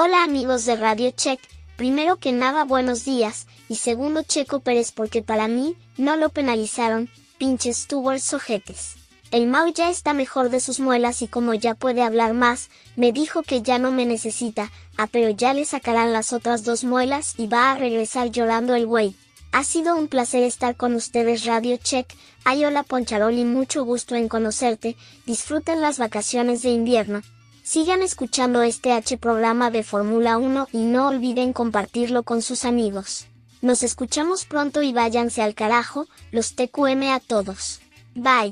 Hola amigos de Radio Check, primero que nada buenos días, y segundo Checo Pérez porque para mí, no lo penalizaron, pinches stewards ojetes. El Mau ya está mejor de sus muelas y como ya puede hablar más, me dijo que ya no me necesita, ah pero ya le sacarán las otras dos muelas y va a regresar llorando el güey. Ha sido un placer estar con ustedes Radio Check, ay hola Poncharoli mucho gusto en conocerte, disfruten las vacaciones de invierno. Sigan escuchando este H programa de Fórmula 1 y no olviden compartirlo con sus amigos. Nos escuchamos pronto y váyanse al carajo, los TQM a todos. Bye.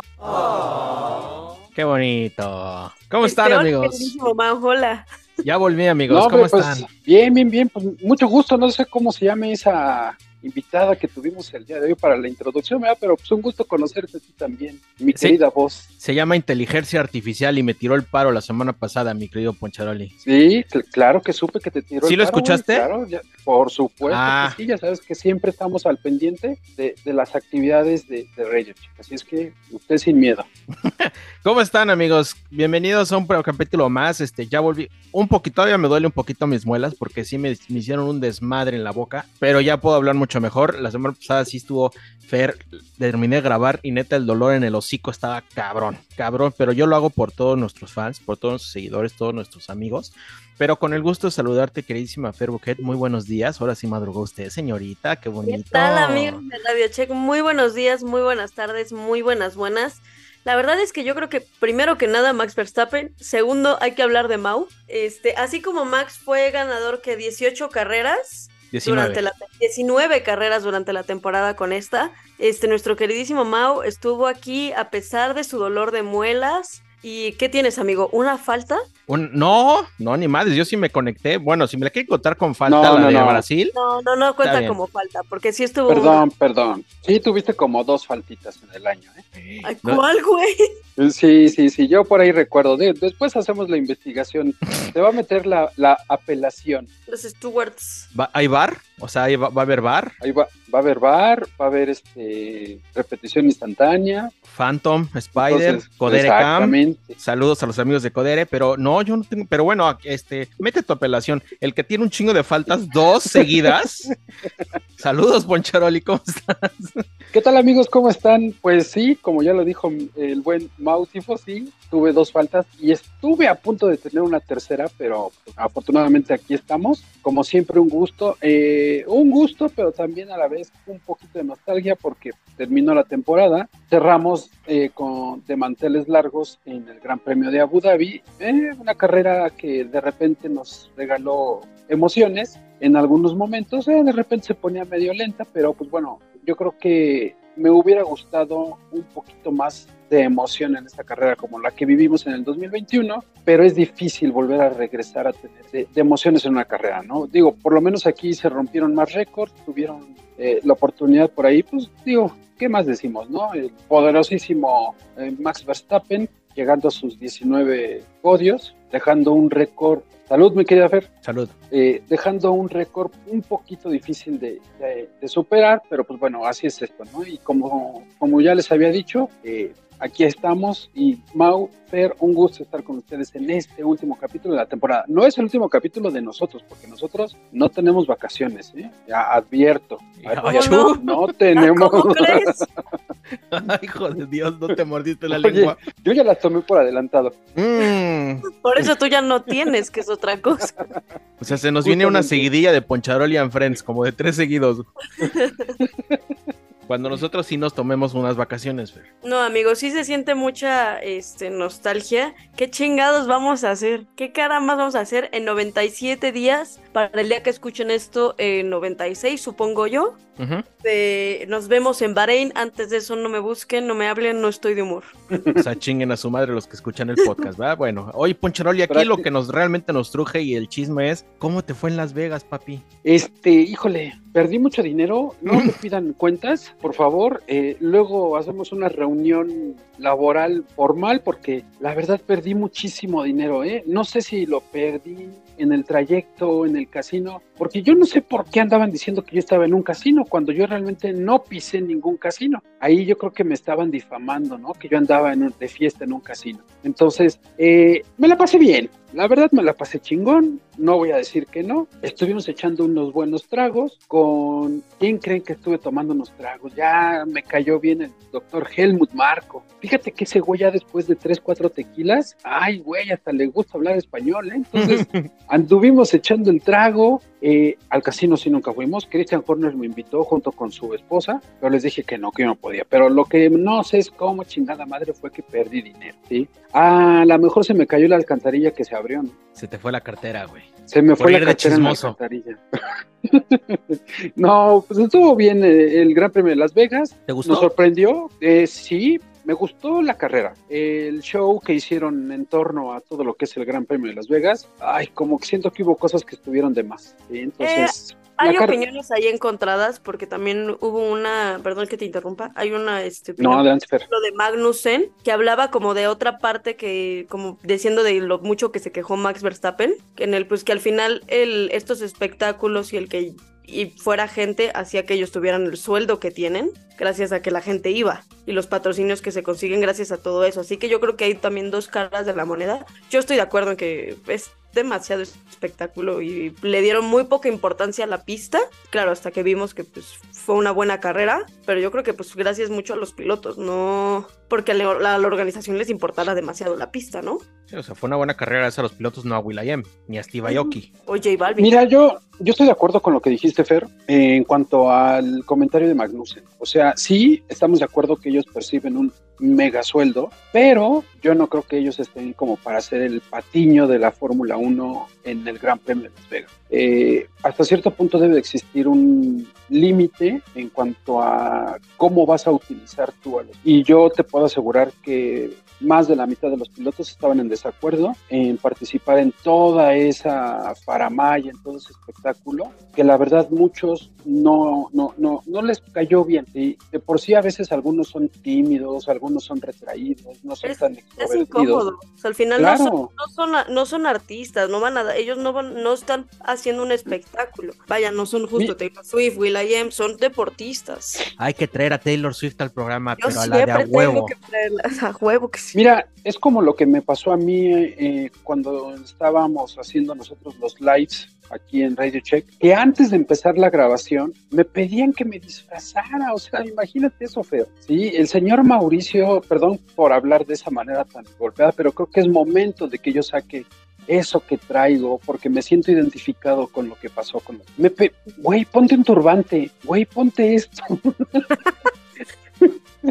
Qué bonito. ¿Cómo están, Peor amigos? hola. Ya volví, amigos. No, ¿Cómo hombre, pues, están? bien, bien, bien. Pues mucho gusto. No sé cómo se llame esa invitada que tuvimos el día de hoy para la introducción, ¿verdad? Pero pues un gusto conocerte a ti también, mi Sí. querida voz. Se llama inteligencia artificial y me tiró el paro la semana pasada, mi querido Poncharoli. Sí, cl- claro que supe que te tiró ¿Sí el lo paro, güey, escuchaste? Claro, ya- por supuesto Ah. que sí. Ya sabes que siempre estamos al pendiente de, de las actividades de, de Chick. Así es que usted sin miedo. ¿Cómo están, amigos? Bienvenidos a un capítulo más. Este, ya volví. Un poquito, todavía me duele un poquito mis muelas porque sí me, me hicieron un desmadre en la boca, pero ya puedo hablar mucho mejor. La semana pasada sí estuvo Fer, terminé de grabar y neta el dolor en el hocico estaba cabrón, cabrón, pero yo lo hago por todos nuestros fans, por todos nuestros seguidores, todos nuestros amigos. Pero con el gusto de saludarte, queridísima Fer Buquet. Muy buenos días. Ahora sí madrugó usted, señorita. Qué bonito. ¿Qué tal, amigos de Radio Check? Muy buenos días, muy buenas tardes, muy buenas, buenas. La verdad es que yo creo que primero que nada Max Verstappen, segundo hay que hablar de Mau. Este, así como Max fue ganador que 18 carreras 19. durante la 19 carreras durante la temporada con esta, este nuestro queridísimo Mau estuvo aquí a pesar de su dolor de muelas. ¿Y qué tienes, amigo? ¿Una falta? Un- no, no, ni madres. Yo sí me conecté. Bueno, si me la quieren contar con falta No, la no, de no. Brasil. No, no, no cuenta como falta, porque sí estuvo. Perdón, perdón. Sí, tuviste como dos faltitas en el año, ¿eh? Ay. ¿Cuál, güey? Sí, sí, sí, yo por ahí recuerdo. De- después hacemos la investigación. Te va a meter la, la apelación. Los Stewards. ¿Va- ¿Hay bar? O sea, ¿hay va, va a haber bar. Ahí va, va a haber bar, va a haber este repetición instantánea. Phantom, Spider, Entonces, Codere Cam. Saludos a los amigos de Codere, pero no, yo no tengo. Pero bueno, este, mete tu apelación. El que tiene un chingo de faltas, dos seguidas. Saludos, Poncharoli, ¿cómo estás? ¿Qué tal amigos? ¿Cómo están? Pues sí, como ya lo dijo el buen Mautifo, sí, tuve dos faltas y estuve a punto de tener una tercera, pero afortunadamente aquí estamos. Como siempre, un gusto. eh, un gusto, pero también a la vez un poquito de nostalgia porque terminó la temporada. Cerramos eh, con, de manteles largos en el Gran Premio de Abu Dhabi. eh, una carrera que de repente nos regaló emociones en algunos momentos. eh, de repente se ponía medio lenta, pero pues bueno, yo creo que me hubiera gustado un poquito más de emoción en esta carrera como la que vivimos en el 2021, pero es difícil volver a regresar a tener de, emociones en una carrera, ¿no? Digo, por lo menos aquí se rompieron más récords, tuvieron eh, la oportunidad por ahí, pues digo, ¿qué más decimos, no? El poderosísimo eh, Max Verstappen llegando a sus 19 podios, dejando un récord. Salud, mi querida Fer Salud. eh, dejando un récord un poquito difícil de, de- de superar, pero pues bueno, así es esto, ¿no? Y como, como ya les había dicho, eh, aquí estamos y Mau, Fer, un gusto estar con ustedes en este último capítulo de la temporada. No es el último capítulo de nosotros, porque nosotros no tenemos vacaciones, ¿eh? Ya advierto. Advierto, chu. no tenemos. ¿Cómo crees? Ay, hijo de Dios, no te mordiste la Oye, lengua. yo ya las tomé por adelantado. Mm, Por eso tú ya no tienes, que es otra cosa. O sea, se nos viene una seguidilla de Poncharoli and Friends, como de tres seguidos. Cuando nosotros sí nos tomemos unas vacaciones, Fer. No, amigos, sí se siente mucha este, nostalgia. ¿Qué chingados vamos a hacer? ¿Qué cara más vamos a hacer en 97 días? Para el día que escuchen esto, en 96, supongo yo. Eh, nos vemos en Bahrein. Antes de eso, no me busquen, no me hablen, no estoy de humor. O sea, chinguen a su madre los que escuchan el podcast, ¿verdad? Bueno, hoy Poncharoli, aquí lo que nos realmente nos truje y el chisme es, ¿cómo te fue en Las Vegas, papi? Este, híjole, perdí mucho dinero, no me pidan cuentas, por favor. Eh, luego hacemos una reunión laboral formal porque la verdad perdí muchísimo dinero, ¿eh? No sé si lo perdí en el trayecto, en el casino, porque yo no sé por qué andaban diciendo que yo estaba en un casino cuando yo realmente no pisé ningún casino. Ahí yo creo que me estaban difamando, ¿no? Que yo andaba en un- de fiesta en un casino. Entonces, eh, me la pasé bien. La verdad me la pasé chingón, no voy a decir que no. Estuvimos echando unos buenos tragos con... ¿Quién creen que estuve tomando unos tragos? Ya me cayó bien el doctor Helmut Marco. Fíjate que ese güey ya después de tres, cuatro tequilas, ay güey, hasta le gusta hablar español, ¿eh? Entonces anduvimos echando el trago, eh, al casino sí nunca fuimos, Christian Horner me invitó junto con su esposa, pero les dije que no, que yo no podía, pero lo que no sé es cómo chingada madre fue que perdí dinero, ¿sí? A lo mejor se me cayó la alcantarilla que se abrió, ¿no? Se te fue la cartera, güey. Se me Por fue la cartera en la alcantarilla. no, pues estuvo bien eh, el Gran Premio de Las Vegas, ¿Te nos gustó? sorprendió, eh, sí, me gustó la carrera. El show que hicieron en torno a todo lo que es el Gran Premio de Las Vegas, ay, como que siento que hubo cosas que estuvieron de más. ¿sí? Entonces, Hay opiniones ahí encontradas porque también hubo una, perdón que te interrumpa, hay una este, No, adelante, lo de Magnussen, que hablaba como de otra parte que, como diciendo de lo mucho que se quejó Max Verstappen, que en el, pues que al final el, estos espectáculos y el que y fuera gente hacía que ellos tuvieran el sueldo que tienen, gracias a que la gente iba, y los patrocinios que se consiguen gracias a todo eso. Así que yo creo que hay también dos caras de la moneda. Yo estoy de acuerdo en que es demasiado espectáculo y le dieron muy poca importancia a la pista, claro, hasta que vimos que pues fue una buena carrera, pero yo creo que pues gracias mucho a los pilotos, no porque a la, a la organización les importara demasiado la pista, ¿no? Sí, o sea, fue una buena carrera gracias a los pilotos, no a Will.i.am, ni a Steve Aoki. O J Balvin. Mira, yo, yo estoy de acuerdo con lo que dijiste, Fer, en cuanto al comentario de Magnussen. O sea, sí, estamos de acuerdo que ellos perciben un mega sueldo, pero yo no creo que ellos estén como para hacer el patiño de la Fórmula 1 en el Gran Premio de Las Vegas. Eh, hasta cierto punto debe de existir un límite en cuanto a cómo vas a utilizar tú a. Y yo te puedo asegurar que más de la mitad de los pilotos estaban en desacuerdo en participar en toda esa faramaya, en todo ese espectáculo, que la verdad muchos no, no, no, no les cayó bien. Y de por sí a veces algunos son tímidos, algunos son retraídos, no son Es- tan Es incómodo. O sea, al final no, son, no, son, no son artistas, no van a, ellos no van, no están haciendo un espectáculo. Vaya, no son justo Mi- Taylor Swift, Will.i.am, son deportistas. Hay que traer a Taylor Swift al programa, Yo pero a la de siempre a huevo. tengo que traerlas a huevo que sí. Mira, es como lo que me pasó a mí eh, cuando estábamos haciendo nosotros los lives aquí en Radio Check, que antes de empezar la grabación me pedían que me disfrazara, o sea, imagínate eso, feo. Sí, el señor Mauricio, perdón por hablar de esa manera tan golpeada, pero creo que es momento de que yo saque eso que traigo, porque me siento identificado con lo que pasó con... Me pe- Güey, ponte un turbante, güey, ponte esto.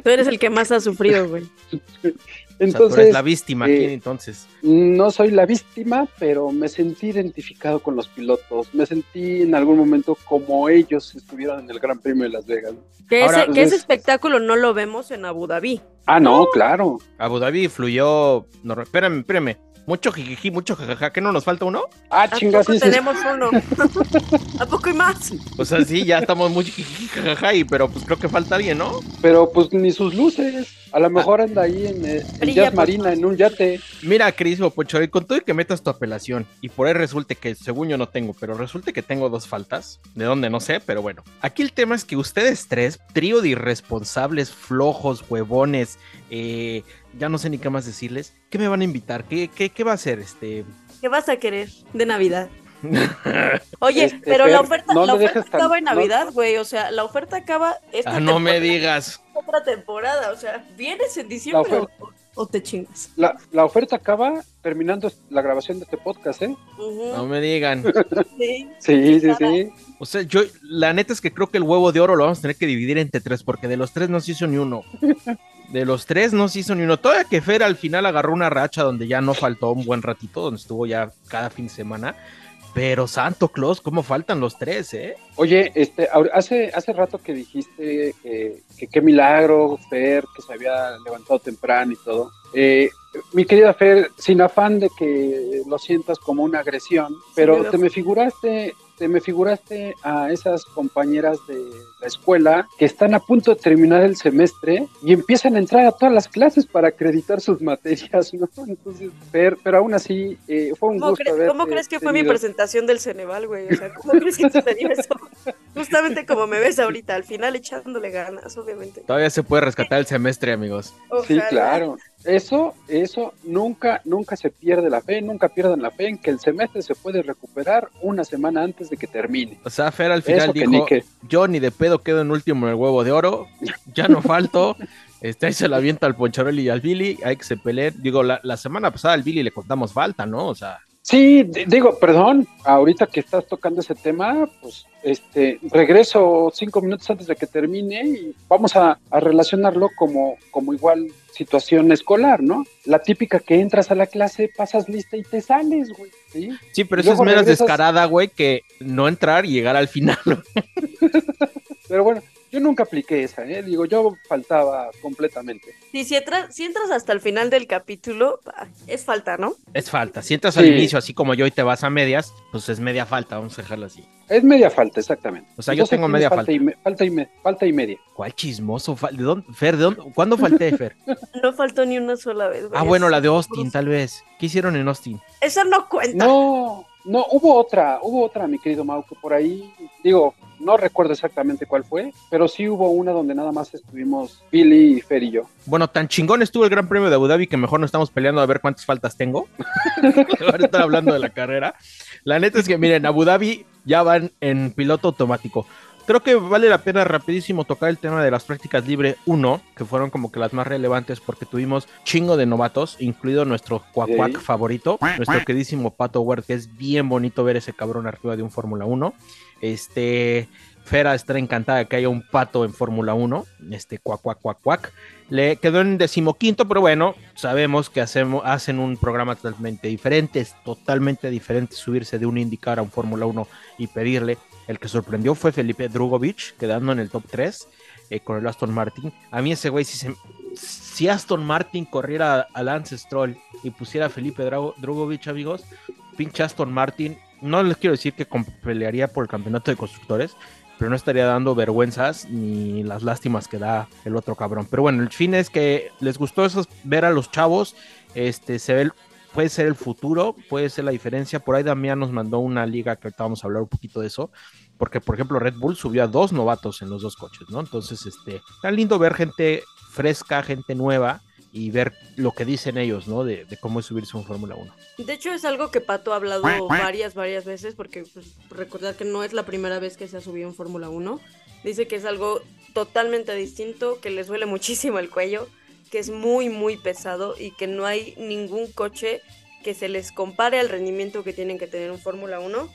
Tú eres el que más ha sufrido, güey. O sea, tú Entonces, eres la víctima aquí, eh, entonces. no soy la víctima, pero me sentí identificado con los pilotos. Me sentí en algún momento como ellos estuvieron en el Gran Premio de Las Vegas. Que, Ahora, ese, que ese espectáculo no lo vemos en Abu Dhabi. Ah, no, claro. Abu Dhabi fluyó. No, espérame, espérame. Mucho jijiji, mucho jajaja. ¿Que no nos falta uno? Ah, ¿A chingas, poco sí, tenemos uno? ¿A poco hay más? O sea, sí, ya estamos muy jijiji, jajaja, y- pero pues creo que falta alguien, ¿no? pero pues ni sus luces. A lo mejor anda ahí en, eh, en Brilla Jazz por Marina, en un yate. Mira, Cris Pocho, y con todo y que metas tu apelación, y por ahí resulte que, según yo no tengo, pero resulte que tengo dos faltas, de dónde no sé, pero bueno. Aquí el tema es que ustedes tres, trío de irresponsables, flojos, huevones, eh, ya no sé ni qué más decirles, ¿qué me van a invitar? ¿Qué, qué, qué va a ser? Este... ¿Qué vas a querer de Navidad? Oye, Este, pero la Fer, oferta, no la oferta tan- acaba en Navidad, güey. O sea, la oferta acaba esta Ah, no me digas. otra temporada. O sea, ¿vienes en diciembre o, o te chingas? La, la oferta acaba terminando la grabación de este podcast, ¿eh? No me digan. sí. Sí, sí, sí. O sea, yo, la neta es que creo que el huevo de oro lo vamos a tener que dividir entre tres, porque de los tres no se hizo ni uno. De los tres no se hizo ni uno. Todavía que Fer al final agarró una racha donde ya no faltó un buen ratito, donde estuvo ya cada fin de semana. Pero Santo Claus, ¿cómo faltan los tres, eh? Oye, este, hace, hace rato que dijiste que, que qué milagro, Fer, que se había levantado temprano y todo. Eh, mi querida Fer, sin afán de que lo sientas como una agresión, pero pero- te me figuraste este, me figuraste a esas compañeras de la escuela que están a punto de terminar el semestre y empiezan a entrar a todas las clases para acreditar sus materias, ¿no? Entonces, pero, pero aún así, eh, fue un ¿Cómo, gusto cre- cómo crees que fue mi presentación del Ceneval, güey? O sea, ¿cómo crees que sucedió eso? Justamente como me ves ahorita, al final echándole ganas, obviamente. Todavía se puede rescatar el semestre, amigos. Sí, claro. Eso, eso, nunca, nunca se pierde la fe, nunca pierdan la fe en que el semestre se puede recuperar una semana antes de que termine. O sea, Fer al final Eso dijo, ni que. yo ni de pedo quedo en último en el huevo de oro, ya no falto. Este, ahí se la avienta al Poncharoli y al Billy, hay que se peleen. Digo, la, la semana pasada al Billy le contamos falta, ¿no? O sea, Sí, digo, perdón, ahorita que estás tocando ese tema, pues este regreso cinco minutos antes de que termine y vamos a, a relacionarlo como, como igual situación escolar, ¿no? La típica que entras a la clase, pasas lista y te sales, güey. ¿sí? sí, pero eso es menos regresas- descarada, güey, que no entrar y llegar al final. Pero bueno, yo nunca apliqué esa, ¿eh? Digo, yo faltaba completamente. Sí, si, entra- si entras hasta el final del capítulo, ah, es falta, ¿no? es falta. Si entras Sí. al inicio, así como yo, y te vas a medias, pues es media falta, vamos a dejarlo así. Es media falta, exactamente. O sea, yo tengo media falta. Y me- falta, y me- falta y media. ¿Cuál chismoso? ¿De dónde? Fer, ¿de dónde? ¿Cuándo falté, Fer? No faltó ni una sola vez. güey. Ah, bueno, la de Austin, tal vez. ¿Qué hicieron en Austin? Esa no cuenta. No, no, hubo otra, hubo otra, mi querido Mau, que por ahí, digo, no recuerdo exactamente cuál fue, pero sí hubo una donde nada más estuvimos Billy, Fer y yo. Bueno, tan chingón estuvo el Gran Premio de Abu Dhabi que mejor no estamos peleando a ver cuántas faltas tengo. Ahora estar hablando de la carrera. La neta es que, miren, Abu Dhabi ya van en piloto automático. Creo que vale la pena rapidísimo tocar el tema de las prácticas libre 1, que fueron como que las más relevantes porque tuvimos chingo de novatos, incluido nuestro cuacuac Sí. favorito, nuestro queridísimo Pato Ward, que es bien bonito ver ese cabrón arriba de un Fórmula 1. Este, Fera estará encantada de que haya un pato en Fórmula 1, este cuac, cuac, cuac, cuac. Le quedó en decimoquinto, pero bueno, sabemos que hacemos, hacen un programa totalmente diferente, es totalmente diferente subirse de un IndyCar a un Fórmula 1 y pedirle. El que sorprendió fue Felipe Drugovich, quedando en el top 3 eh, con el Aston Martin. A mí ese güey, si, si Aston Martin corriera a Lance Stroll y pusiera a Felipe Drago- Drugovich, amigos, pinche Aston Martin, no les quiero decir que pelearía por el campeonato de constructores, pero no estaría dando vergüenzas ni las lástimas que da el otro cabrón. Pero bueno, el fin es que les gustó ver a los chavos, este, se ve, puede ser el futuro, puede ser la diferencia. Por ahí Damián nos mandó una liga que ahorita vamos a hablar un poquito de eso, porque por ejemplo Red Bull subió a dos novatos en los dos coches, ¿no? Entonces, este, está lindo ver gente fresca, gente nueva y ver lo que dicen ellos, ¿no? De, de cómo es subirse a un Fórmula 1. De hecho, es algo que Pato ha hablado varias, varias veces, porque pues, recordar que no es la primera vez que se ha subido en Fórmula 1. Dice que es algo totalmente distinto, que les duele muchísimo el cuello, que es muy, muy pesado y que no hay ningún coche que se les compare al rendimiento que tienen que tener en Fórmula 1.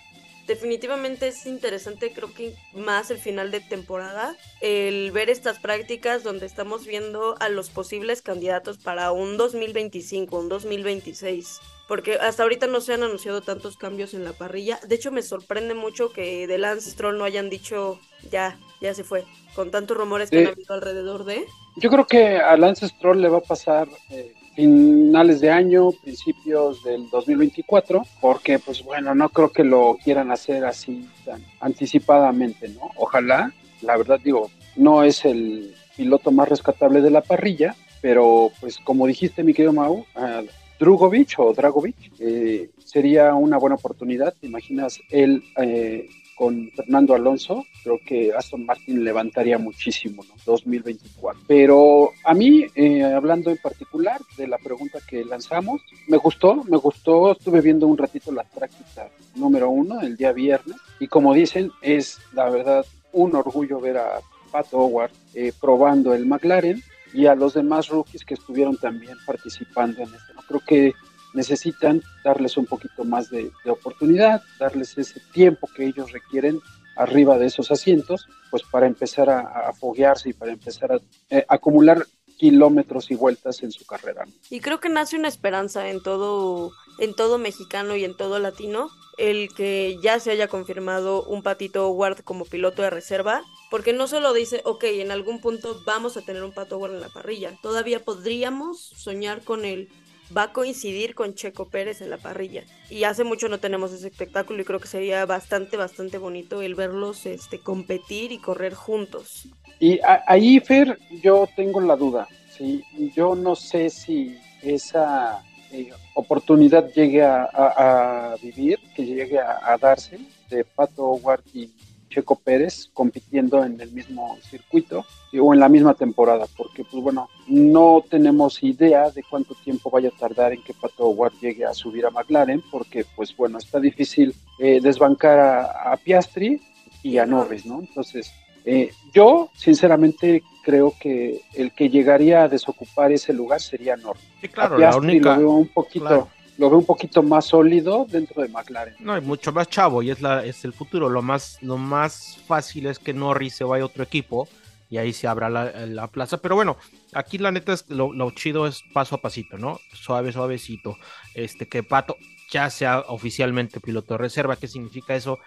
Definitivamente es interesante, creo que más el final de temporada, el ver estas prácticas donde estamos viendo a los posibles candidatos para un 2025, un 2026 porque hasta ahorita no se han anunciado tantos cambios en la parrilla. De hecho, me sorprende mucho que de Lance Stroll no hayan dicho ya, ya se fue, con tantos rumores que Sí. han habido alrededor de. Yo creo que a Lance Stroll le va a pasar eh, finales de año, principios del 2024, porque pues bueno, no creo que lo quieran hacer así tan anticipadamente, ¿no? Ojalá, la verdad digo, no es el piloto más rescatable de la parrilla, pero pues como dijiste mi querido Mau, a Drugovic o Dragovic eh, sería una buena oportunidad, ¿te imaginas él eh, con Fernando Alonso, creo que Aston Martin levantaría muchísimo, ¿no? 2024. Pero a mí, eh, hablando en particular de la pregunta que lanzamos, me gustó, me gustó, estuve viendo un ratito las prácticas número uno el día viernes, y como dicen, es la verdad un orgullo ver a Pat Howard eh, probando el McLaren y a los demás rookies que estuvieron también participando en esto. ¿no? Creo que necesitan darles un poquito más de, oportunidad, darles ese tiempo que ellos requieren arriba de esos asientos, pues para empezar a, a foguearse y para empezar a eh, acumular kilómetros y vueltas en su carrera. Y creo que nace una esperanza en todo, en todo mexicano y en todo latino, el que ya se haya confirmado un Patito Howard como piloto de reserva, porque no solo dice, ok, en algún punto vamos a tener un Pato Howard en la parrilla, todavía podríamos soñar con el va a coincidir con Checo Pérez en la parrilla. Y hace mucho no tenemos ese espectáculo y creo que sería bastante, bastante bonito el verlos este, competir y correr juntos. Y a- ahí, Fer, yo tengo la duda. ¿sí? Yo no sé si esa eh, oportunidad llegue a, a- a vivir, que llegue a, darse de Pato Howard y Checo Pérez compitiendo en el mismo circuito o en la misma temporada, porque pues bueno, no tenemos idea de cuánto tiempo vaya a tardar en que Pato Howard llegue a subir a McLaren, porque pues bueno, está difícil eh, desbancar a, a Piastri y a Norris, ¿no? Entonces, eh, yo sinceramente creo que el que llegaría a desocupar ese lugar sería Norris. Sí, claro, a la Piastri única. lo veo un poquito, claro. Lo veo un poquito más sólido dentro de McLaren. No, hay mucho más chavo y es es el futuro. Lo más lo más fácil es que Norris se vaya a otro equipo y ahí se abra la, la plaza. Pero bueno, aquí la neta es lo, lo chido es paso a pasito, ¿no? Suave, suavecito. Este que Pato ya sea oficialmente piloto de reserva. ¿Qué significa eso?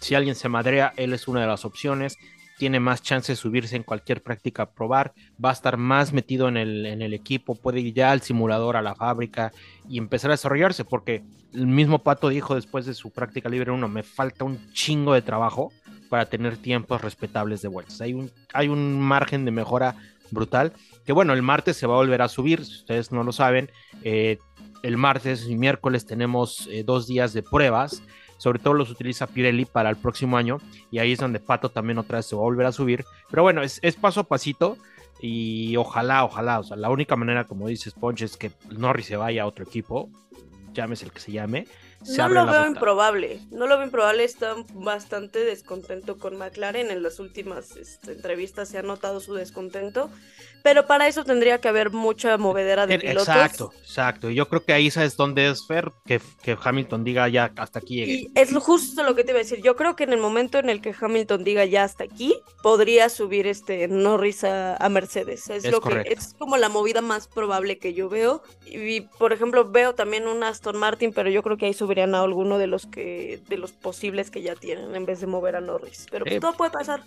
Si alguien se madrea, él es una de las opciones. Tiene más chance de subirse en cualquier práctica a probar, va a estar más metido en el, en el equipo, puede ir ya al simulador, a la fábrica y empezar a desarrollarse, porque el mismo Pato dijo después de su práctica libre 1, me falta un chingo de trabajo para tener tiempos respetables de vueltas. Hay un, hay un margen de mejora brutal, que bueno, el martes se va a volver a subir, si ustedes no lo saben, eh, el martes y miércoles tenemos eh, dos días de pruebas, sobre todo los utiliza Pirelli para el próximo año, y ahí es donde Pato también otra vez se va a volver a subir, pero bueno, es, es paso a pasito, y ojalá, ojalá, o sea, la única manera, como dices, Ponch, es que Norris se vaya a otro equipo, llámese el que se llame. No lo veo improbable, no lo veo improbable, está bastante descontento con McLaren, en las últimas este, entrevistas se ha notado su descontento, pero para eso tendría que haber mucha movedera de pilotos. Exacto, exacto. Y yo creo que ahí sabes dónde es Fer, que, que Hamilton diga ya hasta aquí llegué. Y es justo lo que te iba a decir. Yo creo que en el momento en el que Hamilton diga ya hasta aquí, podría subir este Norris a, a Mercedes. Es, Es lo correcto. que es como la movida más probable que yo veo. Y por ejemplo, veo también un Aston Martin, pero yo creo que ahí subirían a alguno de los que de los posibles que ya tienen en vez de mover a Norris. Pero pues, Eh, todo puede pasar.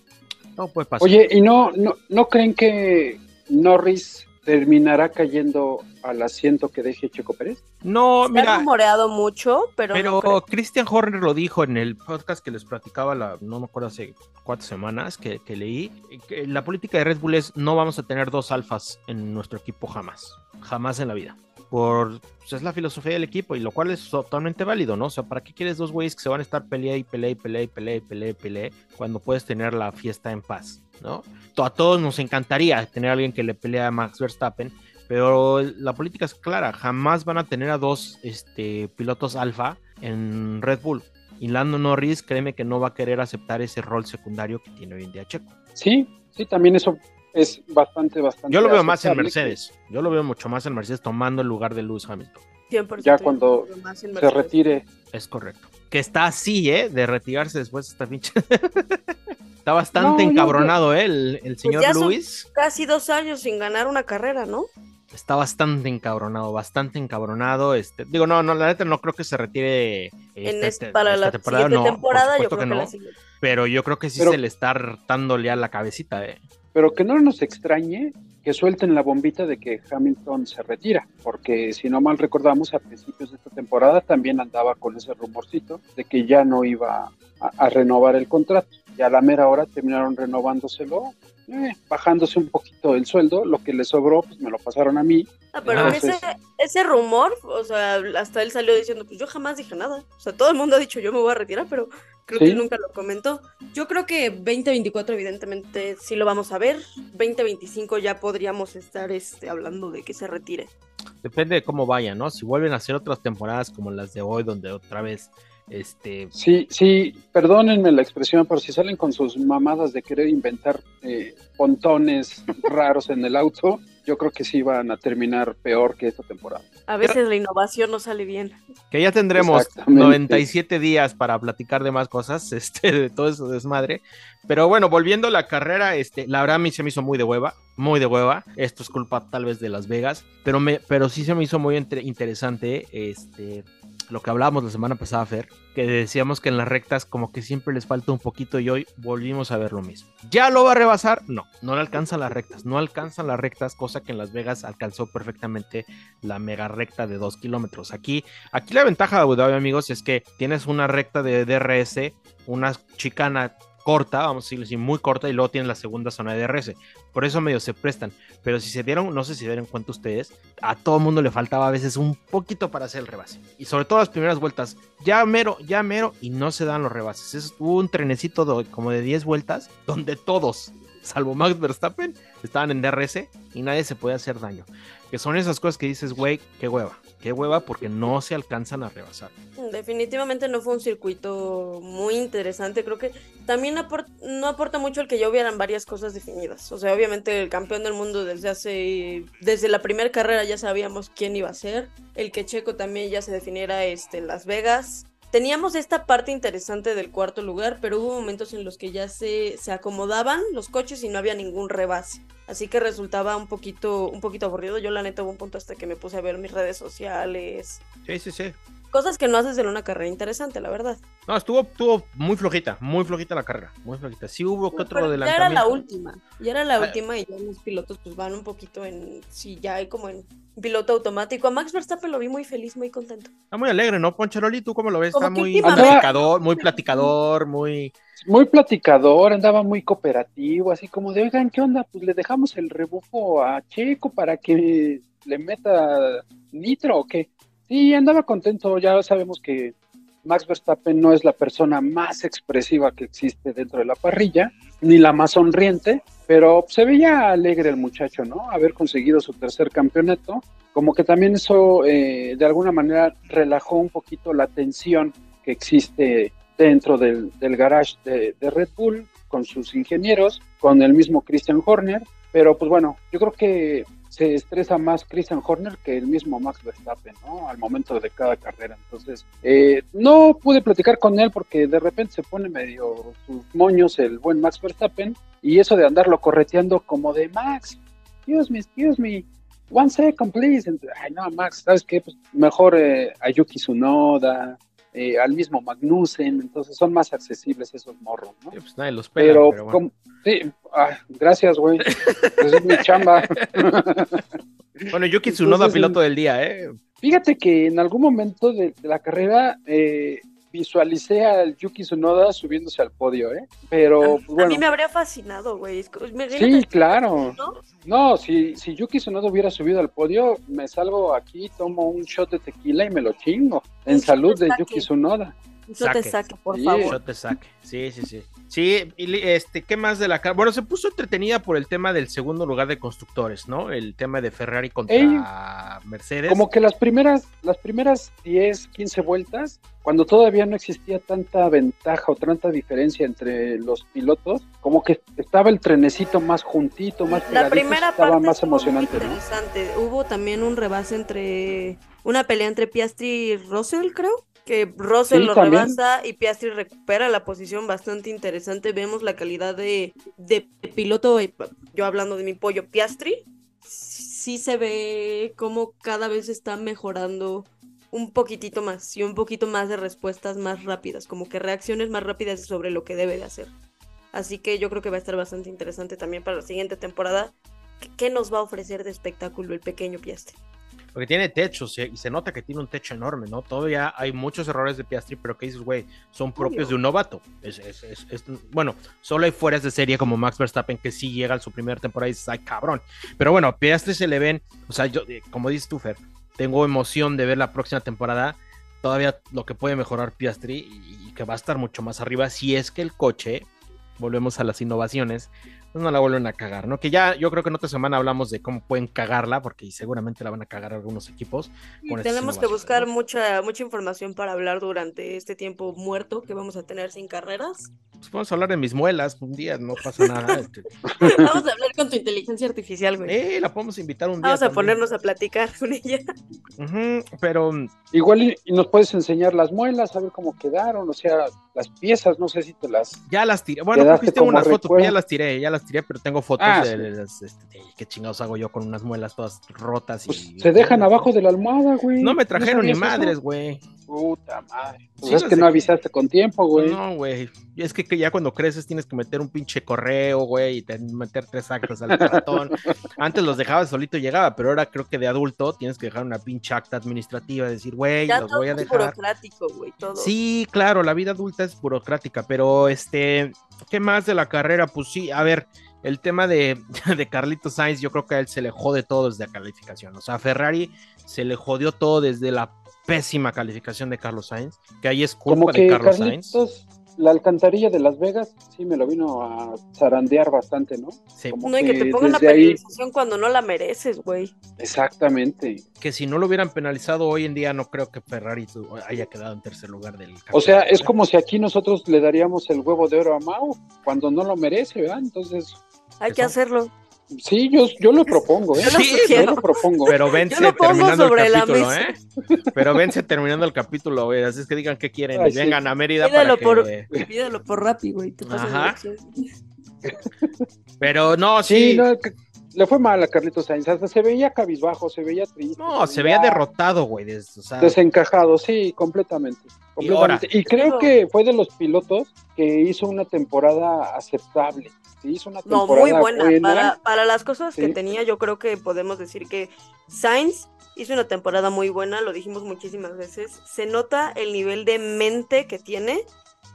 No puede pasar. Oye, ¿y no, no, no creen que Norris terminará cayendo al asiento que deje Checo Pérez? no, Se ha mira, rumoreado mucho, pero, pero no. Christian Horner lo dijo en el podcast que les platicaba, la, no me acuerdo hace cuatro semanas que, que leí, que la política de Red Bull es no vamos a tener dos alfas en nuestro equipo jamás, jamás en la vida. Por, pues, es la filosofía del equipo y lo cual es totalmente válido, ¿no? O sea, ¿para qué quieres dos güeyes que se van a estar pelea y pelea y pelea y pelea y pelea y pelea cuando puedes tener la fiesta en paz, ¿no? A todos nos encantaría tener a alguien que le pelea a Max Verstappen, pero la política es clara, jamás van a tener a dos este, pilotos alfa en Red Bull. Y Lando Norris, créeme que no va a querer aceptar ese rol secundario que tiene hoy en día Checo. Sí, sí, también eso es bastante, bastante. Yo lo veo más en Mercedes. Yo lo veo mucho más en Mercedes tomando el lugar de Lewis Hamilton. 100% ya cuando en Se retire. Es correcto. Que está así, ¿eh? De retirarse después de esta pinche. está bastante No, encabronado, ¿eh? El, el señor ya son- Lewis. Casi dos años sin ganar una carrera, ¿no? Está bastante encabronado, bastante encabronado. Este, digo, no, no, la neta no creo que se retire En esta- este- para esta la temporada, siguiente no, por temporada, yo creo que, que la no. siguiente. Pero yo creo que sí Pero- se le está hartándole a la cabecita, ¿eh? Pero que no nos extrañe que suelten la bombita de que Hamilton se retira, porque si no mal recordamos, a principios de esta temporada también andaba con ese rumorcito de que ya no iba a, renovar el contrato. Y a la mera hora terminaron renovándoselo, eh, bajándose un poquito el sueldo, lo que le sobró, pues me lo pasaron a mí. Ah, pero Entonces- ese, ese rumor, o sea, hasta él salió diciendo, pues yo jamás dije nada. O sea, todo el mundo ha dicho, yo me voy a retirar, pero creo que Sí. él nunca lo comentó. Yo creo que 2024 evidentemente sí lo vamos a ver. 2025 ya podríamos estar este, hablando de que se retire. Depende de cómo vaya, ¿no? Si vuelven a hacer otras temporadas como las de hoy, donde otra vez, este, Sí, sí, perdónenme la expresión, pero si salen con sus mamadas de querer inventar eh, pontones raros en el auto, yo creo que sí van a terminar peor que esta temporada. A veces la innovación no sale bien. que ya tendremos Exactamente. 97 días para platicar de más cosas, este, de todo eso desmadre. Pero bueno, volviendo a la carrera, este, la verdad a mí se me hizo muy de hueva, muy de hueva. Esto es culpa tal vez de Las Vegas, pero me, pero sí se me hizo muy entre- interesante, este, lo que hablábamos la semana pasada, Fer, que decíamos que en las rectas como que siempre les falta un poquito y hoy volvimos a ver lo mismo. ¿Ya lo va a rebasar? No, no le alcanzan las rectas, no alcanzan las rectas, cosa que en Las Vegas alcanzó perfectamente la mega recta de 2 kilómetros. Aquí, aquí la ventaja de Abu Dhabi, amigos, es que tienes una recta de DRS, una chicana corta, vamos a decirlo así, muy corta, y luego tienen la segunda zona de DRS. Por eso medio se prestan. Pero si se dieron, no sé si dieron cuenta ustedes, a todo mundo le faltaba a veces un poquito para hacer el rebase. Y sobre todo las primeras vueltas, ya mero, ya mero, y no se dan los rebases. Es, un trenecito de- como de 10 vueltas, donde todos, salvo Max Verstappen, estaban en DRS y nadie se puede hacer daño. Que son esas cosas que dices, güey, qué hueva. Qué hueva porque no se alcanzan a rebasar. Definitivamente no fue un circuito muy interesante. Creo que también no aporta mucho el que ya hubieran varias cosas definidas. O sea, obviamente el campeón del mundo desde hace, desde la primera carrera ya sabíamos quién iba a ser. El que Checo también ya se definiera este, en Las Vegas. Teníamos esta parte interesante del cuarto lugar, pero hubo momentos en los que ya se, se acomodaban los coches y no había ningún rebase. Así que resultaba un poquito, un poquito aburrido. Yo la neta hubo un punto hasta que me puse a ver mis redes sociales, Sí, sí, sí. Cosas que no haces en una carrera interesante, la verdad. No, estuvo, estuvo muy flojita, muy flojita la carrera, muy flojita. Sí hubo que otro Pero ya era la última. Ya era la Ah. última y ya los pilotos pues van un poquito en. Sí, ya hay como en piloto automático. A Max Verstappen lo vi muy feliz, muy contento. Está muy alegre, ¿no, Poncharoli? ¿Tú cómo lo ves? Como Está muy platicador, muy platicador, muy... Muy platicador, andaba muy cooperativo, así como de, oigan, ¿qué onda? Pues le dejamos el rebufo a Checo para que le meta nitro o qué. Sí, andaba contento, ya sabemos que Max Verstappen no es la persona más expresiva que existe dentro de la parrilla, ni la más sonriente, pero se veía alegre el muchacho, ¿no? Haber conseguido su tercer campeonato, como que también eso eh, de alguna manera relajó un poquito la tensión que existe dentro del, del garage de Red Bull con sus ingenieros, con el mismo Christian Horner, pero pues bueno, yo creo que se estresa más Christian Horner que el mismo Max Verstappen, ¿no? Al momento de cada carrera. Entonces, eh, no pude platicar con él porque de repente se pone medio sus moños el buen Max Verstappen y eso de andarlo correteando como de Max, excuse me, excuse me, one second please. Ay, no, Max, ¿sabes qué? Pues mejor eh, a Yuki Tsunoda, eh, al mismo Magnussen, entonces son más accesibles esos morros, ¿no? Sí, pues nadie los pela, Pero, pero, bueno. como- sí, ah, gracias, güey. Pues es mi chamba. Bueno, Yuki Tsunoda, Entonces, piloto del día, ¿eh? Fíjate que en algún momento de, de la carrera eh, visualicé al Yuki Tsunoda subiéndose al podio, ¿eh? Pero, a, pues, a bueno, mí me habría fascinado, güey. Sí, claro. ¿no? No, si, si Yuki Tsunoda hubiera subido al podio, me salgo aquí, tomo un shot de tequila y me lo chingo. En salud de. Yuki Tsunoda. Yo te Saque. saque, por Sí. favor. Yo te saque. Sí, sí, sí. Sí, este, ¿qué más de la carrera? Bueno, se puso entretenida por el tema del segundo lugar de constructores, ¿no? El tema de Ferrari contra Ey. Mercedes. Como que las primeras, las primeras 10, 15 vueltas, cuando todavía no existía tanta ventaja o tanta diferencia entre los pilotos, como que estaba el trenecito más juntito, más La primera estaba parte más muy emocionante, ¿no? interesante. Hubo también un rebase entre una pelea entre Piastri y Russell, creo. Que Russell Sí, lo también. rebasa y Piastri recupera la posición bastante interesante. Vemos la calidad de, de piloto, eh, yo hablando de mi pollo Piastri, sí se ve como cada vez está mejorando un poquitito más y un poquito más de respuestas más rápidas, como que reacciones más rápidas sobre lo que debe de hacer. Así que yo creo que va a estar bastante interesante también para la siguiente temporada. ¿Qué, qué nos va a ofrecer de espectáculo el pequeño Piastri? Porque tiene techo, se- y se nota que tiene un techo enorme, ¿no? Todavía hay muchos errores de Piastri, pero que dices, güey, son propios de un novato. Es, es- es- es- bueno, solo hay fueras de serie como Max Verstappen que sí llega a su primera temporada y dices, ay, cabrón. Pero bueno, a Piastri se le ven, o sea, yo, eh, como dices tú, Fer, tengo emoción de ver la próxima temporada. Todavía lo que puede mejorar Piastri y, y que va a estar mucho más arriba si es que el coche, volvemos a las innovaciones, pues no la vuelven a cagar, ¿no? Que ya yo creo que en otra semana hablamos de cómo pueden cagarla, porque seguramente la van a cagar algunos equipos. Tenemos que buscar ¿no? mucha, mucha información para hablar durante este tiempo muerto que vamos a tener sin carreras. Pues vamos a hablar de mis muelas un día, no pasa nada. este. Vamos a hablar con tu inteligencia artificial, güey. Eh, la podemos invitar un día. Vamos a también. ponernos a platicar con ella. Pero Igual y, y nos puedes enseñar las muelas, a ver cómo quedaron, o sea, las piezas, no sé si te las... ya las tiré. Bueno, como unas fotos, ya las tiré, ya las tiré, pero tengo fotos Ah, de, sí. de las, este, qué chingados hago yo con unas muelas todas rotas y. Pues se dejan abajo de la almohada, güey. No me trajeron ni madres, güey. Puta madre. Pues Sí, es que no que- avisaste con tiempo, güey. No, güey. Es que, que ya cuando creces tienes que meter un pinche correo, güey, y te- meter tres actas al ratón. Antes los dejabas solito y llegaba, pero ahora creo que de adulto tienes que dejar una pinche acta administrativa, decir, güey, Ya los todo voy a es dejar. burocrático, güey, todo. Sí, claro, la vida adulta es burocrática, pero este, ¿qué más de la carrera? Pues sí, a ver, el tema de, de Carlito Sainz, yo creo que a él se le jode todo desde la calificación. O sea, a Ferrari se le jodió todo desde la pésima calificación de Carlos Sainz, que ahí es culpa Como de Carlos Sainz. Carlitos, la alcantarilla de Las Vegas, sí me lo vino a zarandear bastante, ¿no? Sí, Como No, y que te pongan ahí- penalización cuando no la mereces, güey. Exactamente. que si no lo hubieran penalizado hoy en día, no creo que Ferrari tu- haya quedado en tercer lugar del O sea, campeonato, es como si aquí nosotros le daríamos el huevo de oro a Mau cuando no lo merece, ¿verdad? Entonces, Hay que hacerlo. Sí, yo, yo lo propongo, ¿eh? Yo lo Sí, Yo lo propongo. Pero vence Yo lo pongo terminando sobre el capítulo. ¿eh? Pero vence terminando el capítulo, güey. Así es que digan qué quieren Ay, y sí. vengan a Mérida para que... por, pídelo por Rappi, güey. Te Ajá. Pero no, sí. Sí, no, que- le fue mal a Carlitos Sainz, hasta se veía cabizbajo, se veía triste. No, se veía derrotado, güey. des- o sea, Desencajado, sí, completamente. completamente. Y, creo que fue de los pilotos que hizo una temporada aceptable. Sí, hizo una No, temporada muy buena. Para, para las cosas que tenía, yo creo que podemos decir que Sainz hizo una temporada muy buena, lo dijimos muchísimas veces. Se nota el nivel de mente que tiene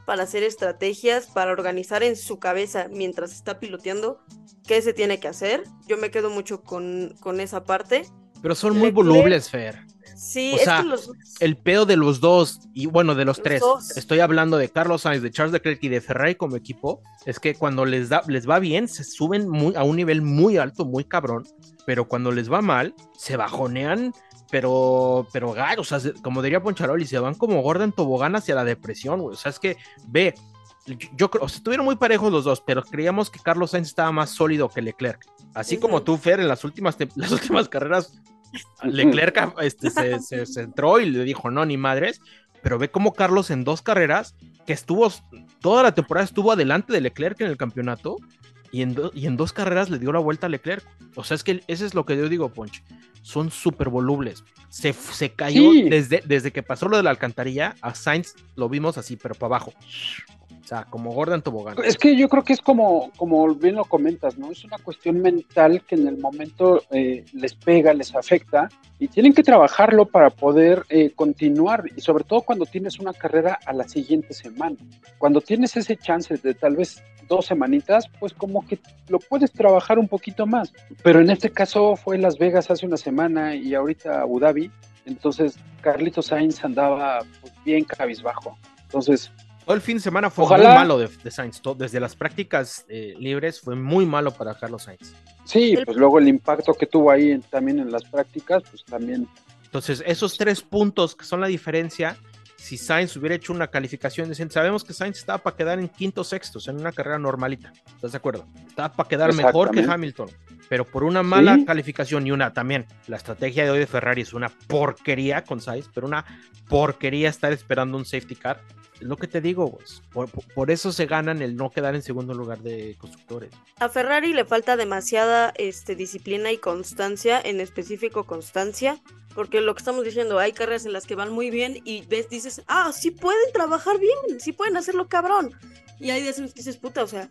para hacer estrategias, para organizar en su cabeza mientras está piloteando qué se tiene que hacer. Yo me quedo mucho con, con esa parte. Pero son muy Leclerc- volubles, Fer. Sí, O es sea, que los... El pedo de los dos, y bueno, de los, Los tres. dos. Estoy hablando de Carlos Sainz, de Charles Leclerc y de Ferrari como equipo. Es que cuando les, da, les va bien, se suben muy, a un nivel muy alto, muy cabrón. Pero cuando les va mal, se bajonean. Pero, pero, gar, o sea, se- como diría Poncharoli, se van como gorda en tobogán hacia la depresión, güey. O sea, es que, ve, yo, creo, o sea, estuvieron muy parejos los dos, pero creíamos que Carlos Sainz estaba más sólido que Leclerc. Así como tú, Fer, en las últimas, las últimas carreras, Leclerc este, se, se centró y le dijo, no, ni madres, pero ve como Carlos en dos carreras, que estuvo, toda la temporada estuvo adelante de Leclerc en el campeonato, y en, do- y en dos carreras le dio la vuelta a Leclerc. O sea, es que ese es lo que yo digo, Ponch. Son súper volubles. Se, se cayó Sí. desde, desde que pasó lo de la alcantarilla, a Sainz lo vimos así, pero para abajo. Como Gordon Tobogán. Es que yo creo que es como, como bien lo comentas, ¿no? Es una cuestión mental que en el momento eh, les pega, les afecta y tienen que trabajarlo para poder eh, continuar y sobre todo cuando tienes una carrera a la siguiente semana. Cuando tienes ese chance de tal vez dos semanitas, pues como que lo puedes trabajar un poquito más. Pero en este caso fue Las Vegas hace una semana y ahorita Abu Dhabi, entonces Carlitos Sainz andaba pues, bien cabizbajo. Entonces, Todo el fin de semana fue Ojalá- muy malo de, de Sainz. Desde las prácticas eh, libres fue muy malo para Carlos Sainz. Sí, El- pues luego el impacto que tuvo ahí en- también en las prácticas, pues también. Entonces, esos tres puntos que son la diferencia, si Sainz hubiera hecho una calificación decente, sabemos que Sainz estaba para quedar en quinto sexto, en una carrera normalita. ¿Estás de acuerdo? Estaba para quedar mejor que. Hamilton. Pero por una mala Sí. calificación y una también, la estrategia de hoy de Ferrari es una porquería con Sainz, pero una porquería estar esperando un safety car. Lo que te digo, pues. Por, por- eso se ganan el no quedar en segundo lugar de constructores. A Ferrari le falta demasiada este, disciplina y constancia, en específico constancia, porque lo que estamos diciendo, hay carreras en las que van muy bien y ves, dices, ah, sí pueden trabajar bien, sí pueden hacerlo cabrón. Y hay veces que dices, puta, o sea,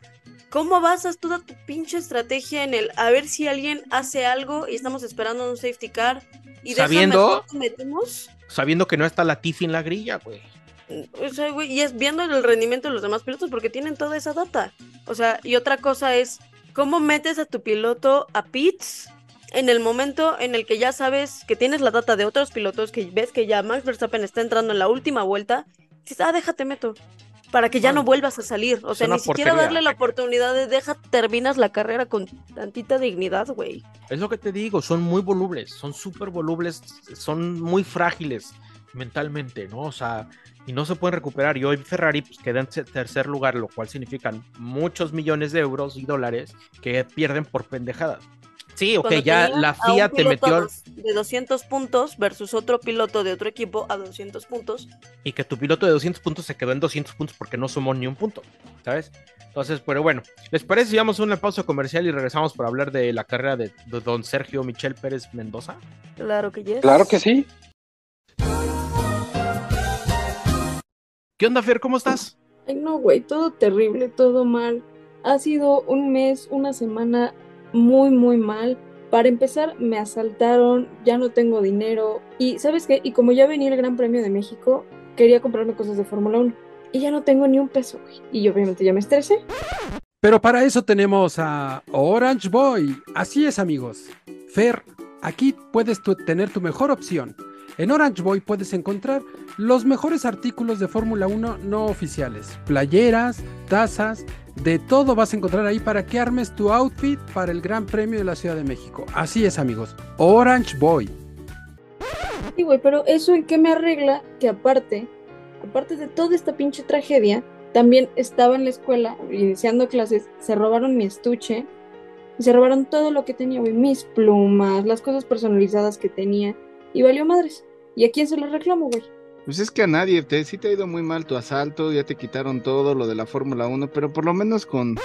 ¿cómo basas toda tu pinche estrategia en el a ver si alguien hace algo y estamos esperando un safety car? Y Sabiendo- metemos? Sabiendo que no está la Tiffy en la grilla, güey. O sea, güey, y es viendo el rendimiento de los demás pilotos porque tienen toda esa data. O sea, y otra cosa es, ¿cómo metes a tu piloto a pits en el momento en el que ya sabes que tienes la data de otros pilotos, que ves que ya Max Verstappen está entrando en la última vuelta? Dices, ah, déjate meto. Para que ya no vuelvas a salir. O sea, ni siquiera porquería. darle la oportunidad de deja, terminas la carrera con tantita dignidad, güey. Es lo que te digo, son muy volubles, son súper volubles, son muy frágiles mentalmente, ¿no? O sea, y no se pueden recuperar. Y hoy Ferrari pues, queda en tercer lugar, lo cual significan muchos millones de euros y dólares que pierden por pendejadas. Sí, ok, Cuando ya la FIA te metió al- de 200 puntos versus otro piloto de otro equipo a 200 puntos. y que tu piloto de 200 puntos se quedó en 200 puntos porque no sumó ni un punto, ¿sabes? Entonces, pero bueno, ¿les parece si vamos a una pausa comercial y regresamos para hablar de la carrera de, de don Sergio Michel Pérez Mendoza? Claro que yes. Claro que sí. ¿Qué onda, Fer? ¿Cómo estás? Ay, no, güey, todo terrible, todo mal. Ha sido un mes, una semana muy, muy mal. Para empezar, me asaltaron, ya no tengo dinero. Y, ¿sabes qué? Y como ya venía el Gran Premio de México, quería comprarme cosas de Fórmula 1. Y ya no tengo ni un peso, güey. Y obviamente ya me estresé. Pero para eso tenemos a Orange Boy. Así es, amigos. Fer, aquí puedes tener tu mejor opción. En Orange Boy puedes encontrar los mejores artículos de Fórmula 1 no oficiales. Playeras, tazas, de todo vas a encontrar ahí para que armes tu outfit para el Gran Premio de la Ciudad de México. Así es, amigos. Orange Boy. Sí, güey, pero eso en qué me arregla que aparte, aparte de toda esta pinche tragedia, también estaba en la escuela iniciando clases, se robaron mi estuche y se robaron todo lo que tenía, güey, mis plumas, las cosas personalizadas que tenía y valió madres. ¿Y a quién se lo reclamo, güey? Pues es que a nadie, te, sí te ha ido muy mal tu asalto, ya te quitaron todo lo de la Fórmula 1, pero por lo menos con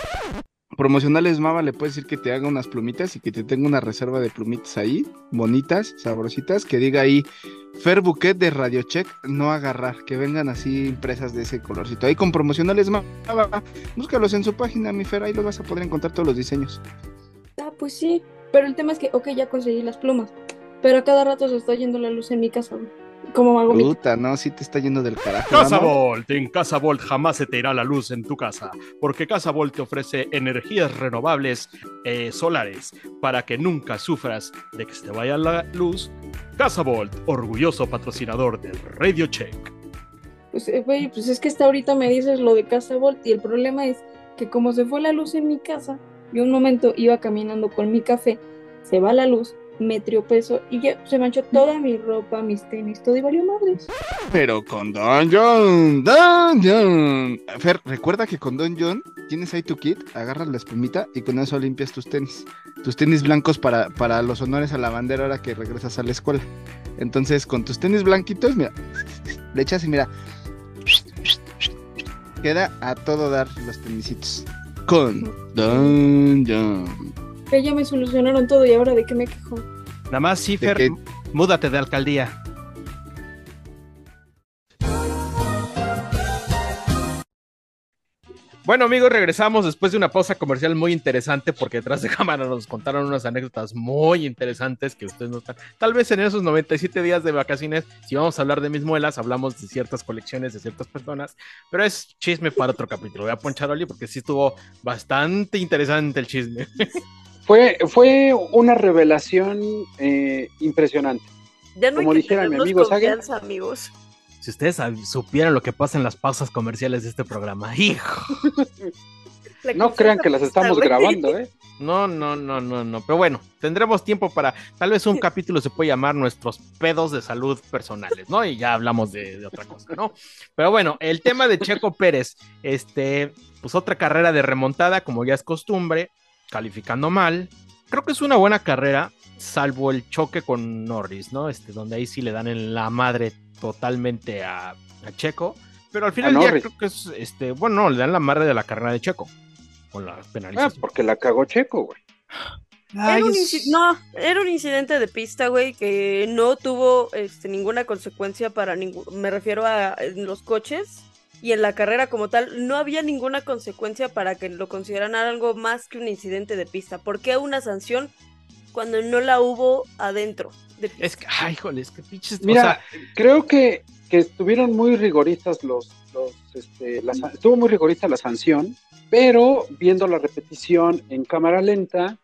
promocionales Mava le puedes decir que te haga unas plumitas y que te tenga una reserva de plumitas ahí, bonitas, sabrositas, que diga ahí Fer Bouquet de Radio Check, no agarrar, que vengan así impresas de ese colorcito. Ahí con promocionales Mava, búscalos en su página, mi Fer, ahí los vas a poder encontrar todos los diseños. Ah, pues sí, pero el tema es que, ok, ya conseguí las plumas, pero a cada rato se está yendo la luz en mi casa, güey. ¿Cómo hago. Puta, no, sí te está yendo del carajo. Casa ¿no? Volt, en Casa Volt jamás se te irá la luz en tu casa, porque Casa Volt te ofrece energías renovables eh, solares para que nunca sufras de que se te vaya la luz. Casa Volt, orgulloso patrocinador del Radio Check. Pues, eh, güey, pues es que hasta ahorita me dices lo de Casa Volt y el problema es que como se fue la luz en mi casa, yo un momento iba caminando con mi café, se va la luz, me triopezo y ya se manchó toda mi ropa, mis tenis, todo y valió madres. Pero con Don John, Don John. Fer, recuerda que con Don John tienes ahí tu kit, agarras la espumita y con eso limpias tus tenis. Tus tenis blancos para, para los honores a la bandera ahora que regresas a la escuela. Entonces, con tus tenis blanquitos, mira, le echas y mira. Queda a todo dar los tenisitos. Con Don John. Que ya me solucionaron todo y ahora de qué me quejo. Nada más, sí, ¿De Fer, qué? múdate de alcaldía. Bueno amigos, regresamos después de una pausa comercial muy interesante porque detrás de cámara nos contaron unas anécdotas muy interesantes que ustedes no están. Tal vez en esos 97 días de vacaciones, si vamos a hablar de mis muelas, hablamos de ciertas colecciones de ciertas personas, pero es chisme para otro capítulo. Voy a ponchar a Oli porque sí estuvo bastante interesante el chisme. Fue, fue una revelación eh, impresionante. Ya no Como dijera mi amigo Sagan. amigos. Si ustedes supieran lo que pasa en las pausas comerciales de este programa, hijo. No crean que las estamos grabando, ¿eh? No, no, no, no, no. Pero bueno, tendremos tiempo para. Tal vez un capítulo se puede llamar Nuestros pedos de salud personales, ¿no? Y ya hablamos de, de otra cosa, ¿no? Pero bueno, el tema de Checo Pérez, este, pues otra carrera de remontada, como ya es costumbre, calificando mal. Creo que es una buena carrera, salvo el choque con Norris, ¿no? Este, donde ahí sí le dan en la madre totalmente a, a Checo. Pero al final A del día Norris. creo que es, este, bueno, no, le dan la madre de la carrera de Checo. Con la Ah, penalización. porque la cagó Checo, güey. Ay, Era un, es- inci- no, era un incidente de pista, güey, que no tuvo este, ninguna consecuencia para ningún, me refiero a en los coches y en la carrera como tal, no había ninguna consecuencia para que lo consideraran algo más que un incidente de pista. ¿Por qué una sanción cuando no la hubo adentro? De pista? Es que, ay, híjole, es que pinches. Mira, o sea, creo que, que estuvieron muy rigoristas los, los este, la estuvo muy rigorista la sanción, pero viendo la repetición en cámara lenta,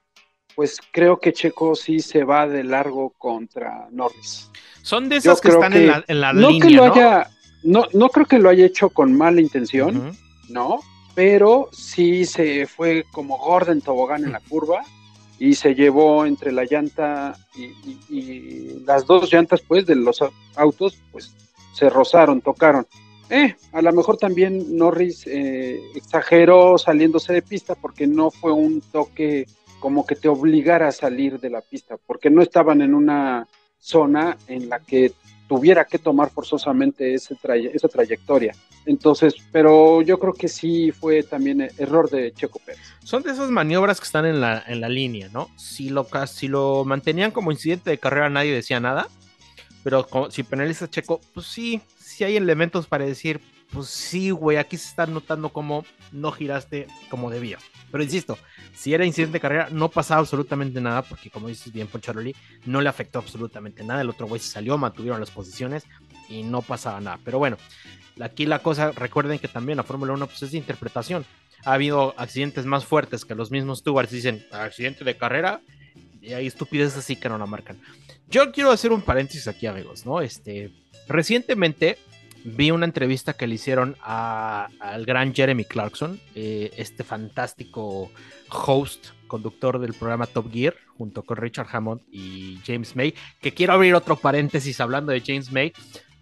pues creo que Checo sí se va de largo contra Norris. son de yo esas que están que en la, en la No línea, que lo ¿no? haya, no, no creo que lo haya hecho con mala intención, no, pero sí se fue como gorda en tobogán en la curva y se llevó entre la llanta y, y- y las dos llantas pues de los au- autos pues se rozaron, tocaron. Eh, a lo mejor también Norris eh, exageró saliéndose de pista porque no fue un toque como que te obligara a salir de la pista, porque no estaban en una zona en la que tuviera que tomar forzosamente ese traye- esa trayectoria. Entonces, pero yo creo que sí fue también error de Checo Pérez. Son de esas maniobras que están en la, en la línea, ¿no? Si lo, si lo mantenían como incidente de carrera, nadie decía nada. Pero como- si penaliza Checo, pues sí, sí hay elementos para decir, pues sí, güey, aquí se está notando cómo no giraste como debía. Pero insisto, si era incidente de carrera, no pasaba absolutamente nada, porque como dices bien, Poncharoli, no le afectó absolutamente nada. El otro güey se salió, mantuvieron las posiciones y no pasaba nada. Pero bueno, aquí la cosa, recuerden que también la Fórmula 1 pues, es de interpretación. Ha habido accidentes más fuertes que los mismos stewards dicen, accidente de carrera, y hay estupideces así que no la marcan. Yo quiero hacer un paréntesis aquí, amigos, ¿no? Este, recientemente vi una entrevista que le hicieron a- al gran Jeremy Clarkson, eh, este fantástico host, conductor del programa Top Gear, junto con Richard Hammond y James May, que quiero abrir otro paréntesis hablando de James May.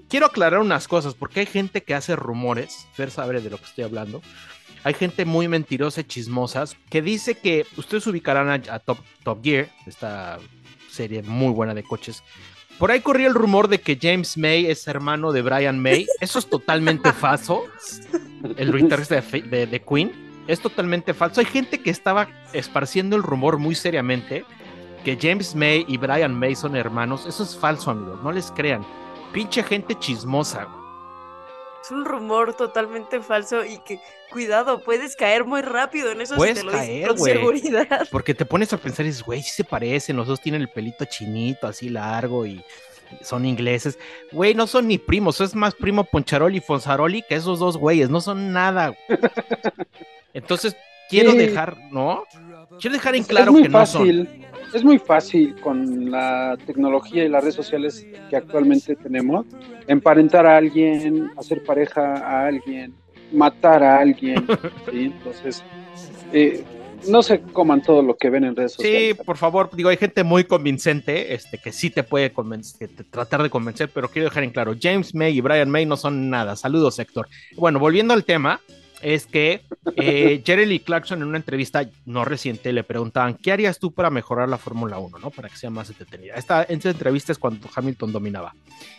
Quiero aclarar unas cosas, porque hay gente que hace rumores, Fer sabe de lo que estoy hablando, hay gente muy mentirosa y chismosas que dice que ustedes ubicarán a, Top Gear, esta serie muy buena de coches. Por ahí corría el rumor de que James May es hermano de Brian May. Eso es totalmente falso. El guitarrista de, Queen. Es totalmente falso. Hay gente que estaba esparciendo el rumor muy seriamente que James May y Brian May son hermanos. Eso es falso, amigos. No les crean. Pinche gente chismosa. Es un rumor totalmente falso y que, cuidado, puedes caer muy rápido en eso Puedes si te lo caer, con güey. seguridad. Porque te pones a pensar y dices, güey, sí se parecen. Los dos tienen el pelito chinito, así largo y son ingleses. Güey, no son ni primos. Es más primo Poncharoli y Fonsaroli que esos dos güeyes. No son nada. güey. Entonces, quiero Sí. dejar, ¿no? Quiero dejar en claro es muy que no son. Es muy fácil con la tecnología y las redes sociales que actualmente tenemos, emparentar a alguien, hacer pareja a alguien, matar a alguien, ¿sí? Entonces, eh, no se coman todo lo que ven en redes Sí, sociales. por favor, digo, hay gente muy convincente, este, que sí te puede convencer, te- tratar de convencer, pero quiero dejar en claro, James May y Brian May no son nada. Saludos, Héctor. Bueno, volviendo al tema, es que eh, Jeremy Clarkson en una entrevista no reciente le preguntaban, ¿qué harías tú para mejorar la Fórmula 1, no? Para que sea más entretenida. Esta, esta entrevista es cuando Hamilton dominaba.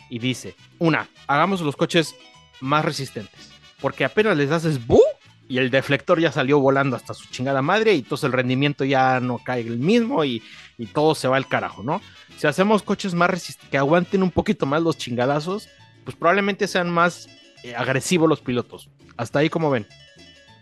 Y dice, una, hagamos los coches más resistentes, porque apenas les haces ¡bu! y el deflector ya salió volando hasta su chingada madre y entonces el rendimiento ya no cae el mismo y, y todo se va al carajo, ¿no? Si hacemos coches más resistentes, que aguanten un poquito más los chingadazos, pues probablemente sean más agresivos los pilotos. Hasta ahí como ven.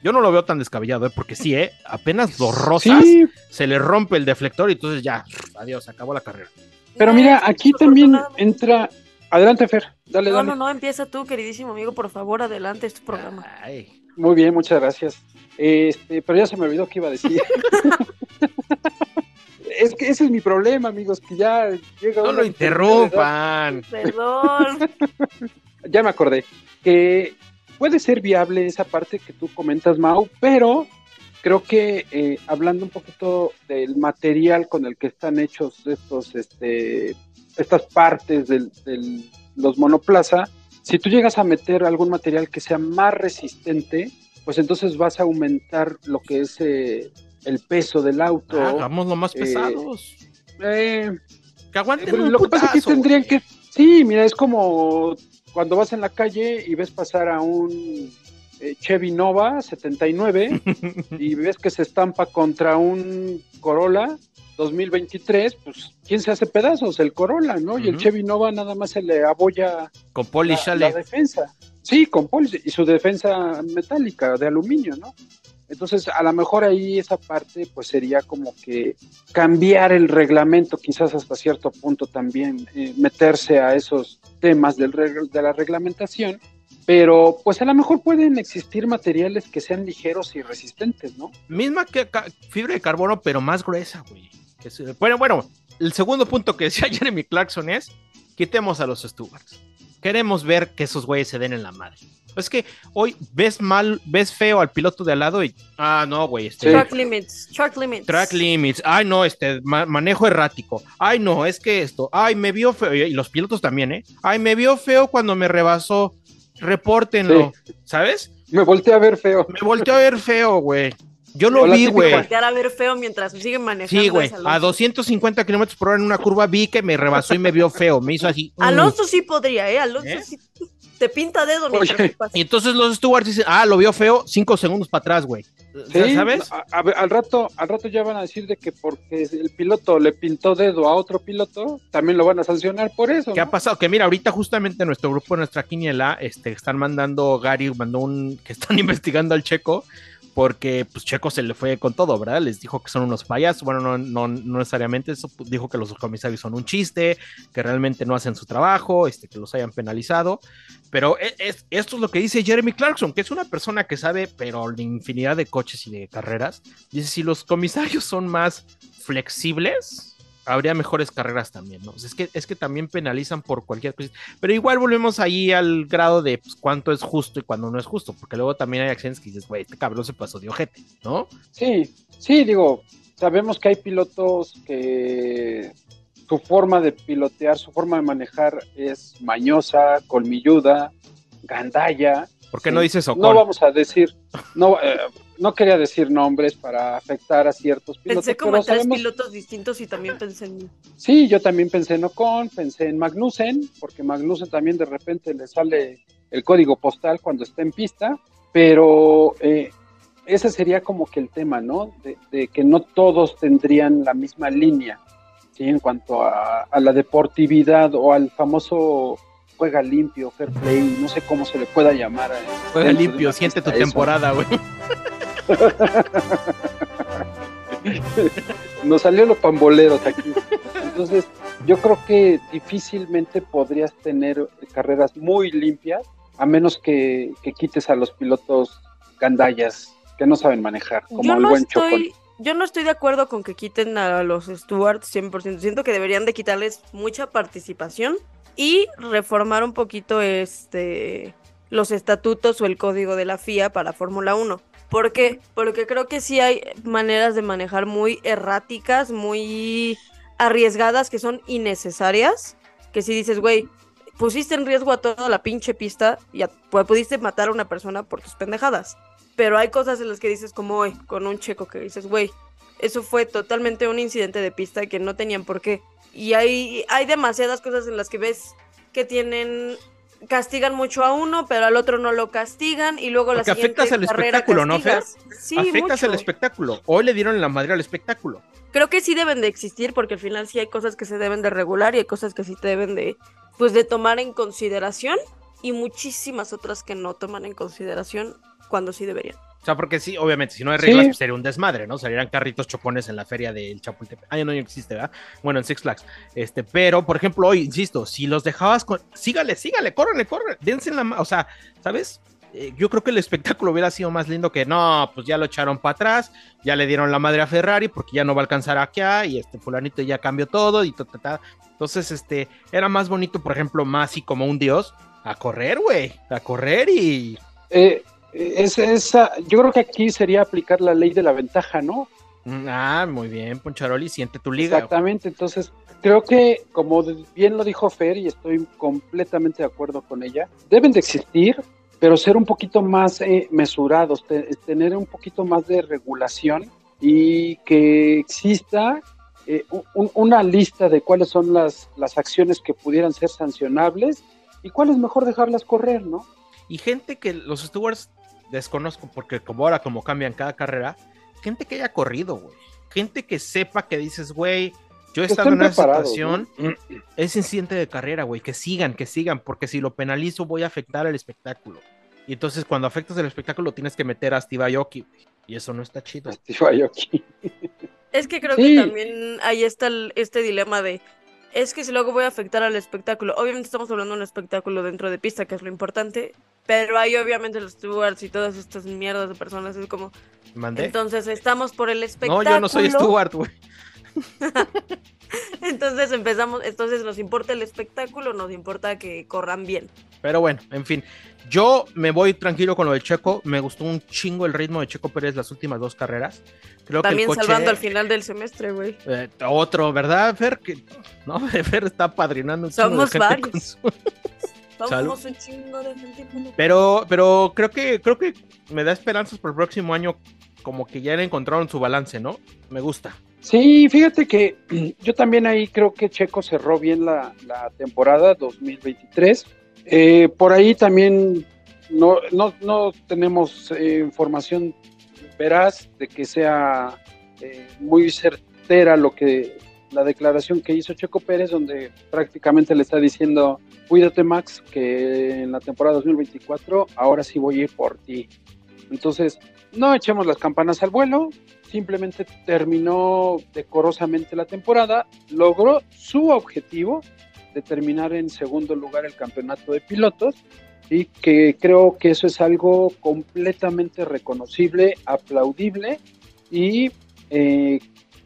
Yo no lo veo tan descabellado, ¿eh? porque sí, ¿eh? apenas los rosas, Sí, se le rompe el deflector y entonces ya, adiós, acabó la carrera. pero mira, aquí también entra... Adelante, Fer, dale, No, dale. no, no, empieza tú, queridísimo amigo, por favor, adelante, es tu programa. Ay, Muy bien, muchas gracias. Este, pero ya se me olvidó qué iba a decir. es que ese es mi problema, amigos, que ya llega no lo interrumpan. Perdón. Ya me acordé que puede ser viable esa parte que tú comentas, Mau, pero creo que eh, hablando un poquito del material con el que están hechos estos, este, estas partes de los monoplaza, si tú llegas a meter algún material que sea más resistente, pues entonces vas a aumentar lo que es eh, el peso del auto. Ah, Hagámoslo más eh, pesados. Eh, que aguanten pero un lo que pasa es que tendrían que. Sí, mira, es como cuando vas en la calle y ves pasar a un eh, Chevy Nova 79 y ves que se estampa contra un Corolla 2023, pues ¿quién se hace pedazos? El Corolla, ¿no? Y el. Chevy Nova nada más se le abolla Con Poli la, la defensa. Sí, con poli y su defensa metálica de aluminio, ¿no? Entonces, a lo mejor ahí esa parte, pues sería como que cambiar el reglamento, quizás hasta cierto punto también eh, meterse a esos temas del de la reglamentación, pero pues a lo mejor pueden existir materiales que sean ligeros y resistentes, ¿no? Misma que fibra de carbono, pero más gruesa, güey. Bueno, bueno, el segundo punto que decía Jeremy Clarkson es, quitemos a los stewards. Queremos ver que esos güeyes se den en la madre. Es que hoy ves mal, ves feo al piloto de al lado y, ah, no, güey, este, Sí. Track limits, track limits. track limits, ay, no, este, ma- manejo errático, ay, no, es que esto, ay, me vio feo, y los pilotos también, ¿eh? Ay, me vio feo cuando me rebasó, repórtenlo, ¿sabes? Me volteé a ver feo. Me volteó a ver feo, güey. Yo lo vi, güey. Voltear a ver feo mientras siguen manejando. Sí, güey. A 250 kilómetros por hora en una curva vi que me rebasó y me vio feo. Me hizo así. mm. Alonso sí podría, ¿eh? Alonso ¿Eh? sí. Te pinta dedo mientras Oye. Y entonces los stewards dicen, ah, lo vio feo, cinco segundos para atrás, güey. Sí, ¿Sabes? a- a ver, al rato, al rato ya van a decir de que porque el piloto le pintó dedo a otro piloto, también lo van a sancionar por eso. ¿Qué ha pasado? Que mira, ahorita justamente en nuestro grupo, nuestra quiniela, este, están mandando, Gary mandó un, que están investigando al Checo, porque pues Checo se le fue con todo, ¿verdad? Les dijo que son unos payasos, bueno, no, no, necesariamente. Eso, pues, dijo que los comisarios son un chiste, que realmente no hacen su trabajo, este, que los hayan penalizado, pero e- es- esto es lo que dice Jeremy Clarkson, que es una persona que sabe, pero de infinidad de coches y de carreras, dice, si los comisarios son más flexibles, habría mejores carreras también, ¿no? Es, que, es que también penalizan por cualquier cosa. Pero igual volvemos ahí al grado de pues, cuánto es justo y cuándo no es justo, porque luego también hay acciones que dices, güey, este cabrón se pasó de ojete, ¿no? Sí, sí, digo, sabemos que hay pilotos que su forma de pilotear, su forma de manejar es mañosa, colmilluda, gandalla. ¿Por qué Sí. no dices No Ocon? vamos a decir, no, eh, no quería decir nombres para afectar a ciertos pilotos. Pensé como pero en tres sabemos- pilotos distintos y también pensé en. Sí, yo también pensé en Ocon, pensé en Magnussen, porque Magnussen también de repente le sale el código postal cuando está en pista, pero eh, ese sería como que el tema, ¿no? De, de que no todos tendrían la misma línea, ¿sí? En cuanto a, a la deportividad o al famoso juega limpio, fair play, no sé cómo se le pueda llamar. eh, Juega limpio, siente tu temporada, güey. Nos salió los pamboleros aquí. Entonces, yo creo que difícilmente podrías tener carreras muy limpias, a menos que, que quites a los pilotos gandallas que no saben manejar, como Yo el no buen Chocón. estoy, yo no estoy de acuerdo con que quiten a los stewards 100%. Siento que deberían de quitarles mucha participación y reformar un poquito este los estatutos o el código de la FIA para Fórmula 1. ¿Por qué? Porque creo que sí hay maneras de manejar muy erráticas, muy arriesgadas, que son innecesarias. Que si dices, güey, pusiste en riesgo a toda la pinche pista y a- pu- pudiste matar a una persona por tus pendejadas. Pero hay cosas en las que dices, como hoy, con un checo que dices, güey, eso fue totalmente un incidente de pista que no tenían por qué. Y hay, hay demasiadas cosas en las que ves que tienen castigan mucho a uno, pero al otro no lo castigan y luego la Porque siguiente afectas carrera espectáculo, ¿no, Fer? Sí, Afectas el mucho. espectáculo. Hoy le dieron la madre al espectáculo. Creo que sí deben de existir porque al final sí hay cosas que se deben de regular y hay cosas que sí te deben de pues de tomar en consideración y muchísimas otras que no toman en consideración cuando sí deberían. O sea, porque sí, obviamente, si no hay Sí. reglas, pues sería un desmadre, ¿no? Serían carritos chocones en la feria del Chapultepec. Ah, ya no existe, ¿verdad? Bueno, en Six Flags. Este, pero, por ejemplo, hoy, insisto, si los dejabas con. Sígale, sígale, córrenle, córrenle. Dense en la mano. O sea, ¿sabes? Eh, yo creo que el espectáculo hubiera sido más lindo que no, pues ya lo echaron para atrás, ya le dieron la madre a Ferrari porque ya no va a alcanzar acá y este fulanito ya cambió todo y ta, ta, ta. Entonces, este, era más bonito, por ejemplo, Masi como un dios, a correr, güey, a correr y Eh, es, esa, yo creo que aquí sería aplicar la ley de la ventaja, ¿no? Mm, Ah, muy bien, Poncharoli, siente tu liga. Exactamente, entonces creo que como bien lo dijo Fer y estoy completamente de acuerdo con ella, deben de existir, pero ser un poquito más eh, mesurados, te- tener un poquito más de regulación y que exista eh, un- una lista de cuáles son las, las acciones que pudieran ser sancionables y cuál es mejor dejarlas correr, ¿no? Y gente que los stewards desconozco, porque como ahora como cambian cada carrera, gente que haya corrido, güey. Gente que sepa que dices, güey, yo he estado en una situación, ¿no? es incidente de carrera, güey, que sigan, que sigan, porque si lo penalizo voy a afectar al espectáculo. Y entonces cuando afectas el espectáculo tienes que meter a Steve Aoki, güey. Y eso no está chido. Steve Aoki. Es que creo Sí. que también ahí está el- este dilema de es que si luego voy a afectar al espectáculo. Obviamente estamos hablando de un espectáculo dentro de pista, que es lo importante, pero hay obviamente los stewards y todas estas mierdas de personas es como, ¿Mandé? entonces estamos por el No, espectáculo. yo no soy Stewart, güey. Entonces empezamos, entonces nos importa el espectáculo, nos importa que corran bien. Pero bueno, en fin. Yo me voy tranquilo con lo de Checo. Me gustó un chingo el ritmo de Checo Pérez las últimas dos carreras. Creo También que coche... salvando al final del semestre, güey. Eh, otro, ¿verdad, Fer? Que, no, Fer está padrinando un chingo de Somos gente varios. con su- Vamos un chingo de gente. Pero, pero creo que, creo que me da esperanzas por el próximo año, como que ya encontraron su balance, ¿no? Me gusta. Sí, fíjate que yo también ahí creo que Checo cerró bien la, la temporada 2023. Eh, por ahí también no, no, no tenemos eh, información veraz de que sea eh, muy certera lo que la declaración que hizo Checo Pérez, donde prácticamente le está diciendo, cuídate Max, que en la temporada 2024 ahora sí voy a ir por ti. Entonces, no echemos las campanas al vuelo, simplemente terminó decorosamente la temporada, logró su objetivo de terminar en segundo lugar el campeonato de pilotos y que creo que eso es algo completamente reconocible, aplaudible y eh,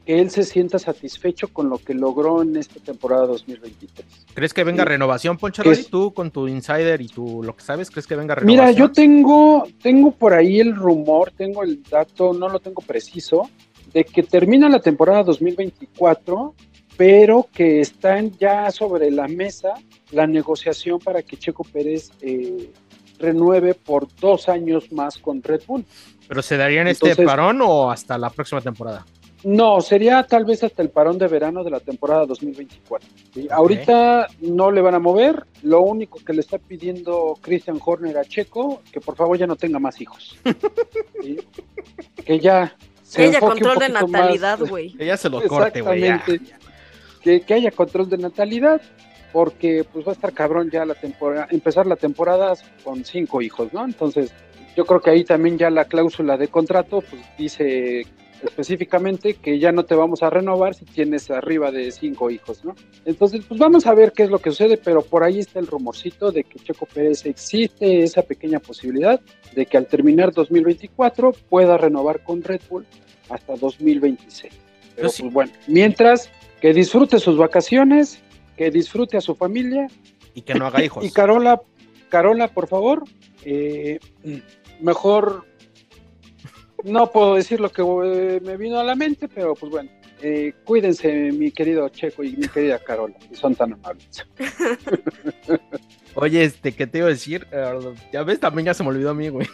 que él se sienta satisfecho con lo que logró en esta temporada 2023. ¿Crees que venga Sí. renovación, Poncho es? Tú con tu insider y tu lo que sabes, ¿crees que venga renovación? Mira, yo tengo, tengo por ahí el rumor, tengo el dato, no lo tengo preciso, de que termina la temporada 2024, pero que están ya sobre la mesa la negociación para que Checo Pérez eh, renueve por dos años más con Red Bull. ¿Pero se daría en este parón o hasta la próxima temporada? No, sería tal vez hasta el parón de verano de la temporada 2024. ¿sí? Ahorita no le van a mover, lo único que le está pidiendo Christian Horner a Checo, que por favor ya no tenga más hijos. ¿sí? Que ya se Que haya enfoque un control de natalidad, güey. Que ya se lo corte, güey. Que, que haya control de natalidad, porque pues va a estar cabrón ya la temporada, empezar la temporada con cinco hijos, ¿no? Entonces, yo creo que ahí también ya la cláusula de contrato, pues dice específicamente que ya no te vamos a renovar si tienes arriba de cinco hijos, ¿no? Entonces, pues vamos a ver qué es lo que sucede, pero por ahí está el rumorcito de que Checo Pérez existe esa pequeña posibilidad de que al terminar 2024 pueda renovar con Red Bull hasta 2026. Pero sí- pues bueno, mientras que disfrute sus vacaciones, que disfrute a su familia Y que no haga hijos. y Carola, Carola, por favor, eh, mejor no puedo decir lo que eh, me vino a la mente, pero pues bueno, eh, cuídense, mi querido Checo y mi querida Carola, si son tan amables. Oye, este, ¿qué te iba a decir? Eh, ya ves, también ya se me olvidó a mí, güey.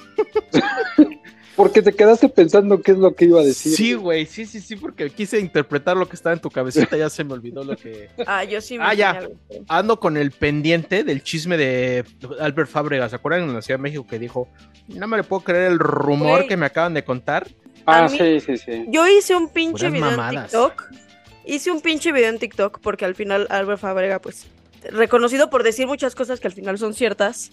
Porque te quedaste pensando qué es lo que iba a decir. Sí, güey, sí, sí, sí, porque quise interpretar lo que estaba en tu cabecita, ya se me olvidó lo que... Ah, yo sí me Ah, ya. Ando con el pendiente del chisme de Albert Fábrega, ¿se acuerdan en la Ciudad de México que dijo, no me le puedo creer el rumor que me acaban de contar? Ah, mí- sí, sí, sí. Yo hice un pinche Puras video mamadas. en TikTok. Hice un pinche video en TikTok porque al final Albert Fabrega, pues, reconocido por decir muchas cosas que al final son ciertas.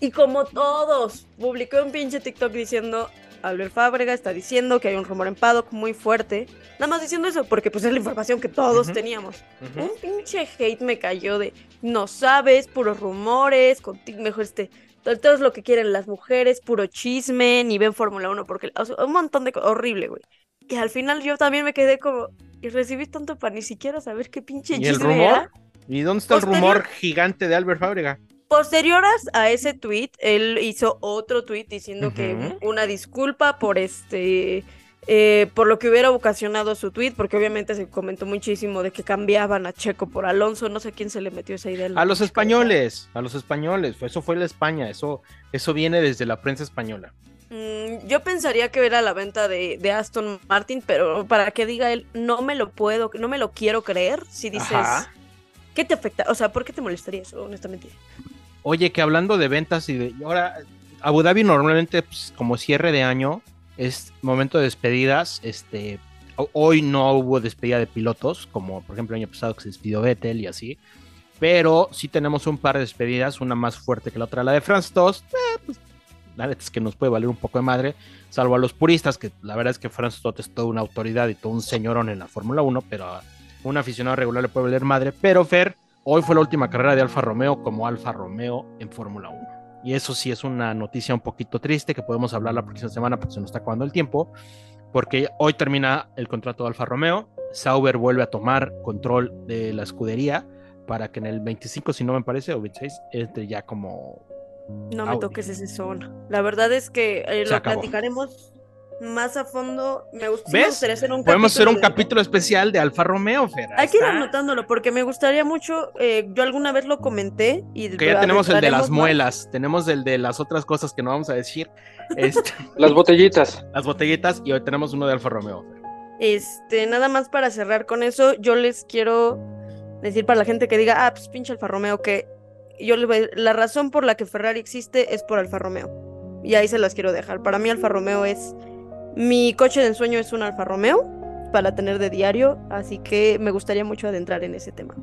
Y como todos, publicó un pinche TikTok diciendo, Albert Fábrega está diciendo que hay un rumor en Paddock muy fuerte. Nada más diciendo eso, porque pues es la información que todos teníamos. Un pinche hate me cayó de, no sabes, puros rumores, contigo mejor este... Todo es lo que quieren las mujeres, puro chisme, ni ven Fórmula 1, porque o sea, un montón de cosas, horrible, güey. Y al final yo también me quedé como, y recibí tanto para ni siquiera saber qué pinche ¿Y el chisme rumor? era. ¿Y dónde está el Posterior- rumor gigante de Albert Fábrega? Posteriores a ese tweet, él hizo otro tweet diciendo que una disculpa por este eh, por lo que hubiera ocasionado su tweet, porque obviamente se comentó muchísimo de que cambiaban a Checo por Alonso, no sé quién se le metió esa idea. A los españoles, a los españoles, eso fue la España, eso, eso viene desde la prensa española. Mm, yo pensaría que era la venta de, de Aston Martin, pero para que diga él, no me lo puedo, no me lo quiero creer, si dices, Ajá. ¿Qué te afecta? O sea, ¿por qué te molestaría eso, honestamente? Oye, que hablando de ventas y de. Ahora, Abu Dhabi normalmente, pues, como cierre de año, es momento de despedidas. Este, ho- hoy no hubo despedida de pilotos, como por ejemplo el año pasado que se despidió Vettel y así. Pero sí tenemos un par de despedidas, una más fuerte que la otra. La de France 2, eh, pues, la neta es que nos puede valer un poco de madre, salvo a los puristas, que la verdad es que France Stott es toda una autoridad y todo un señorón en la Fórmula 1, pero un aficionado regular le puede valer madre. Pero Fer, Hoy fue la última carrera de Alfa Romeo como Alfa Romeo en Fórmula 1. Y eso sí es una noticia un poquito triste que podemos hablar la próxima semana porque se nos está acabando el tiempo. Porque hoy termina el contrato de Alfa Romeo. Sauber vuelve a tomar control de la escudería para que en el 25, si no me parece, o 26, entre ya como. No me toques ese zona. La verdad es que eh, lo acabó. platicaremos más a fondo. Me, gust- sí me ¿Ves? gustaría hacer un Podemos hacer un de- capítulo especial de Alfa Romeo, Fer. Hay que ir anotándolo porque me gustaría mucho. eh, yo alguna vez lo comenté y Que ya tenemos el de las más. muelas, tenemos el de las otras cosas que no vamos a decir, este, Las botellitas. las botellitas, y hoy tenemos uno de Alfa Romeo. Fer. Este, nada más para cerrar con eso, yo les quiero decir para la gente que diga, ah, pues pinche Alfa Romeo, que yo le voy a- la razón por la que Ferrari existe es por Alfa Romeo. Y ahí se las quiero dejar. Para mí Alfa Romeo es mi coche de ensueño es un Alfa Romeo para tener de diario, así que me gustaría mucho adentrar en ese tema.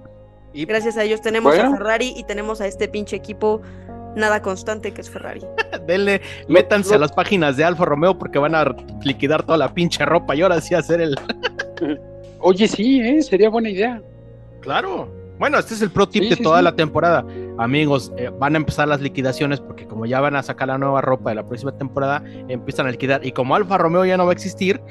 Y Gracias a ellos tenemos Bueno. a Ferrari y tenemos a este pinche equipo nada constante que es Ferrari. denle, Lo- métanse lo- a las páginas de Alfa Romeo porque van a liquidar toda la pinche ropa y ahora sí hacer el. Oye, sí, ¿eh? sería buena idea. Claro. Bueno, este es el pro tip Sí, de sí, toda sí. la temporada. Amigos, eh, van a empezar las liquidaciones porque como ya van a sacar la nueva ropa de la próxima temporada, empiezan a liquidar. Y como Alfa Romeo ya no va a existir,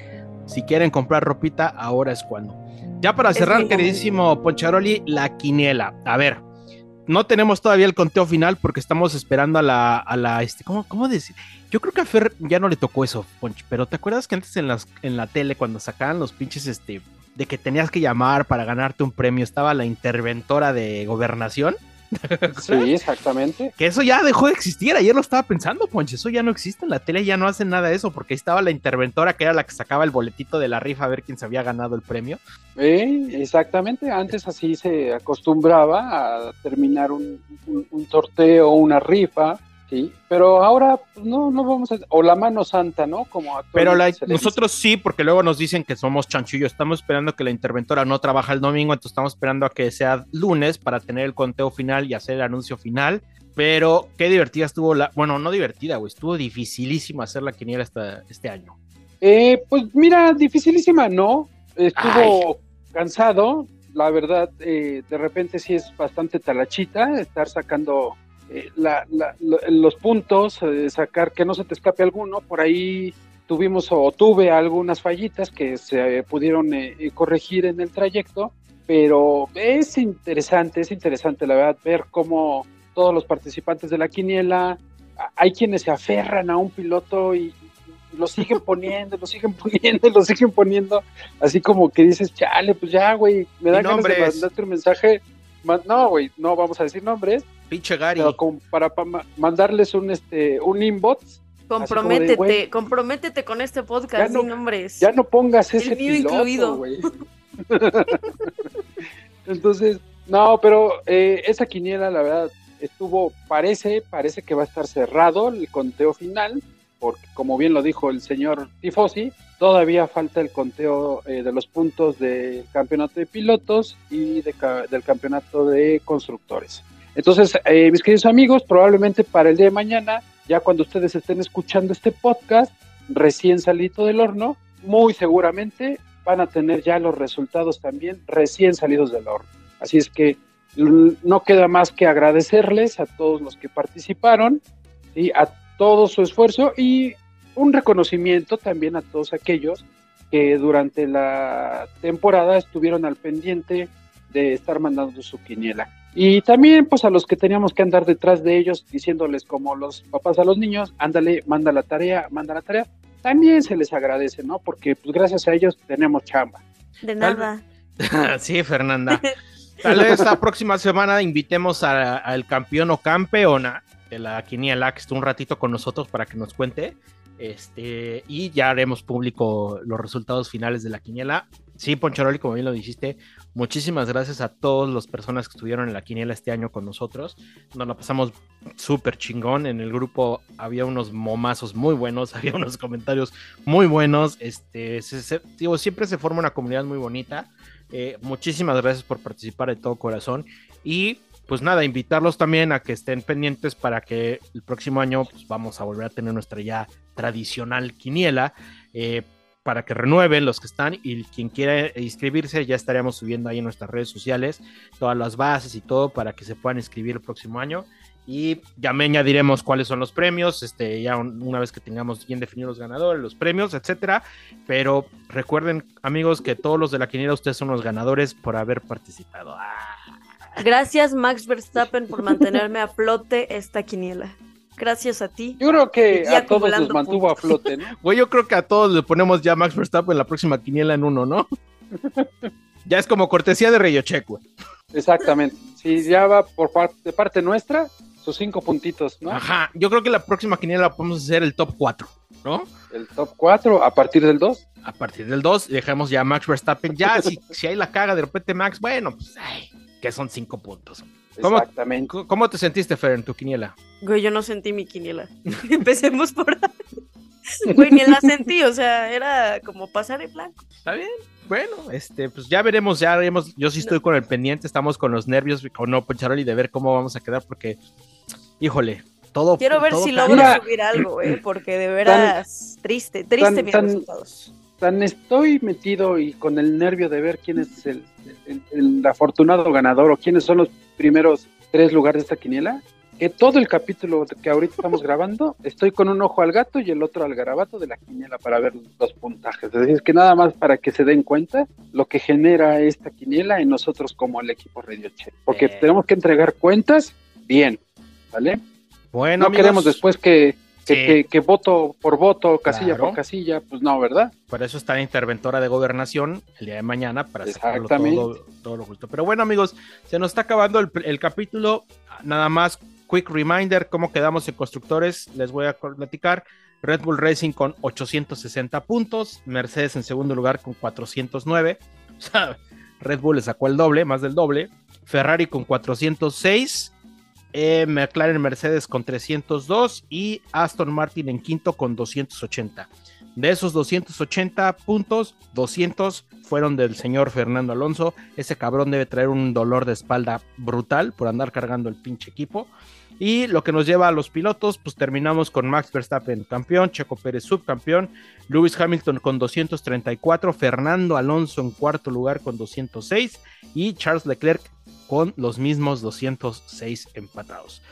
si quieren comprar ropita, ahora es cuando. Ya para cerrar, queridísimo Poncharoli, la quiniela. A ver, no tenemos todavía el conteo final porque estamos esperando a la, a la, este, ¿cómo, cómo decir? Yo creo que a Fer ya no le tocó eso, Ponch, pero ¿te acuerdas que antes en, las, en la tele, cuando sacaban los pinches, este, de que tenías que llamar para ganarte un premio, estaba la interventora de gobernación? Sí, exactamente. Que eso ya dejó de existir, ayer lo estaba pensando, Ponche, eso ya no existe en la tele, ya no hacen nada de eso, porque ahí estaba la interventora que era la que sacaba el boletito de la rifa a ver quién se había ganado el premio. Eh, exactamente, antes así se acostumbraba a terminar un, un, un sorteo, una rifa, sí, pero ahora pues, no, no vamos a, o la mano santa, ¿no? Como Pero la- nosotros sí, porque luego nos dicen que somos chanchullos. Estamos esperando que la interventora no trabaja el domingo, entonces estamos esperando a que sea lunes para tener el conteo final y hacer el anuncio final. Pero qué divertida estuvo la. Bueno, no divertida, güey. Estuvo dificilísimo hacer la quiniela esta- este año. Eh, pues mira, dificilísima, ¿no? Estuvo cansado, la verdad, eh, de repente sí es bastante talachita estar sacando eh, la- la- lo- los puntos, eh, sacar que no se te escape alguno. Por ahí tuvimos o tuve algunas fallitas que se pudieron eh, eh, corregir en el trayecto, pero es interesante, es interesante, la verdad, ver cómo todos los participantes de la quiniela, hay quienes se aferran a un piloto y, lo siguen poniendo, lo siguen poniendo, lo siguen poniendo, así como que dices, chale, pues ya, güey, me da ganas de mandarte un mensaje. No, güey, no vamos a decir nombres, Pinche Gary. pero como para, pa- ma- mandarles un este un inbox, Comprométete, güey. comprométete con este podcast, Ya no- sin nombres. ya no pongas ese El mío piloto, incluido. güey. Entonces, no, pero eh, esa quiniela, la verdad, estuvo, parece, parece que va a estar cerrado el conteo final, porque como bien lo dijo el señor Tifosi, todavía falta el conteo eh, de los puntos del campeonato de pilotos y de del campeonato de constructores. Entonces, eh, mis queridos amigos, probablemente para el día de mañana, ya cuando ustedes estén escuchando este podcast, recién salido del horno, muy seguramente van a tener ya los resultados también recién salidos del horno. Así es que no queda más que agradecerles a todos los que participaron y a todo su esfuerzo y un reconocimiento también a todos aquellos que durante la temporada estuvieron al pendiente de estar mandando su quiniela. Y también pues a los que teníamos que andar detrás de ellos diciéndoles como los papás a los niños, ándale, manda la tarea, manda la tarea, también se les agradece, ¿no? Porque pues gracias a ellos tenemos chamba. De nada. sí, Fernanda. Tal vez la próxima semana invitemos a- al campeón o campeona de la quiniela que esté un ratito con nosotros para que nos cuente. Este, y ya haremos público los resultados finales de la quiniela. Sí, Poncharoli, como bien lo dijiste, muchísimas gracias a todas las personas que estuvieron en la quiniela este año con nosotros. Nos la pasamos súper chingón. En el grupo había unos momazos muy buenos, había unos comentarios muy buenos. Este, se- digo, siempre se forma una comunidad muy bonita. Eh, muchísimas gracias por participar de todo corazón. Y pues nada, invitarlos también a que estén pendientes para que el próximo año pues, vamos a volver a tener nuestra ya tradicional quiniela. eh, para que renueven los que están y quien quiera inscribirse ya estaríamos subiendo ahí en nuestras redes sociales todas las bases y todo para que se puedan inscribir el próximo año y ya me añadiremos cuáles son los premios, este, ya un- una vez que tengamos bien definidos los ganadores, los premios, etcétera. Pero recuerden, amigos, que todos los de la quiniela, ustedes son los ganadores por haber participado. Ah, Gracias, Max Verstappen, por mantenerme a flote esta quiniela. Gracias a ti. Yo creo que Y a todos los mantuvo a flote, ¿no? Güey, yo creo que a todos le ponemos ya Max Verstappen en la próxima quiniela en uno, ¿no? ya es como cortesía de Rayocheck, güey. Exactamente. Si ya va por parte, de parte nuestra, sus cinco puntitos, ¿no? Ajá, yo creo que la próxima quiniela podemos hacer el top 4, ¿no? El top 4 a partir del 2. A partir del 2, dejamos ya a Max Verstappen. Ya, si, si hay la caga de repente Max, bueno, pues, ay, que son 5 puntos. ¿Cómo- Exactamente. ¿Cómo- ¿Cómo te sentiste, Fer, en tu quiniela? Güey, yo no sentí mi quiniela. Empecemos por ahí. Güey, ni la sentí, o sea, era como pasar en blanco. ¿Está bien? Bueno, este, pues ya veremos, ya haremos. Yo sí estoy con el pendiente, estamos con los nervios, con no Poncharoli, de ver cómo vamos a quedar, porque, híjole, todo. Quiero ver todo si cambia. logro subir algo, eh, porque de veras, triste, triste tan- mis tan- resultados. Tan estoy metido y con el nervio de ver quién es el, el- el afortunado ganador o quiénes son los primeros tres lugares de esta quiniela, que todo el capítulo que ahorita estamos grabando, estoy con un ojo al gato y el otro al garabato de la quiniela para ver los puntajes. Es decir, que nada más para que se den cuenta lo que genera esta quiniela en nosotros como el equipo Radio Che. Porque tenemos que entregar cuentas bien, ¿vale? Bueno, no amigos, queremos después que, que, Sí. que- que voto por voto, casilla Claro. por casilla, pues no, ¿verdad? Por eso está la interventora de gobernación el día de mañana para sacarlo todo, todo lo justo. Pero bueno, amigos, se nos está acabando el, el capítulo. Nada más, quick reminder, cómo quedamos en constructores. Les voy a platicar. Red Bull Racing con 860 puntos, Mercedes en segundo lugar con 409. O sea, Red Bull le sacó el doble, más del doble. Ferrari con 406. Eh, McLaren Mercedes con 302 y Aston Martin en quinto con 280. De esos 280 puntos, 200 fueron del señor Fernando Alonso. Ese cabrón debe traer un dolor de espalda brutal por andar cargando el pinche equipo. Y lo que nos lleva a los pilotos, pues terminamos con Max Verstappen campeón, Checo Pérez subcampeón, Lewis Hamilton con 234, Fernando Alonso en cuarto lugar con 206 y Charles Leclerc con los mismos 206 empatados.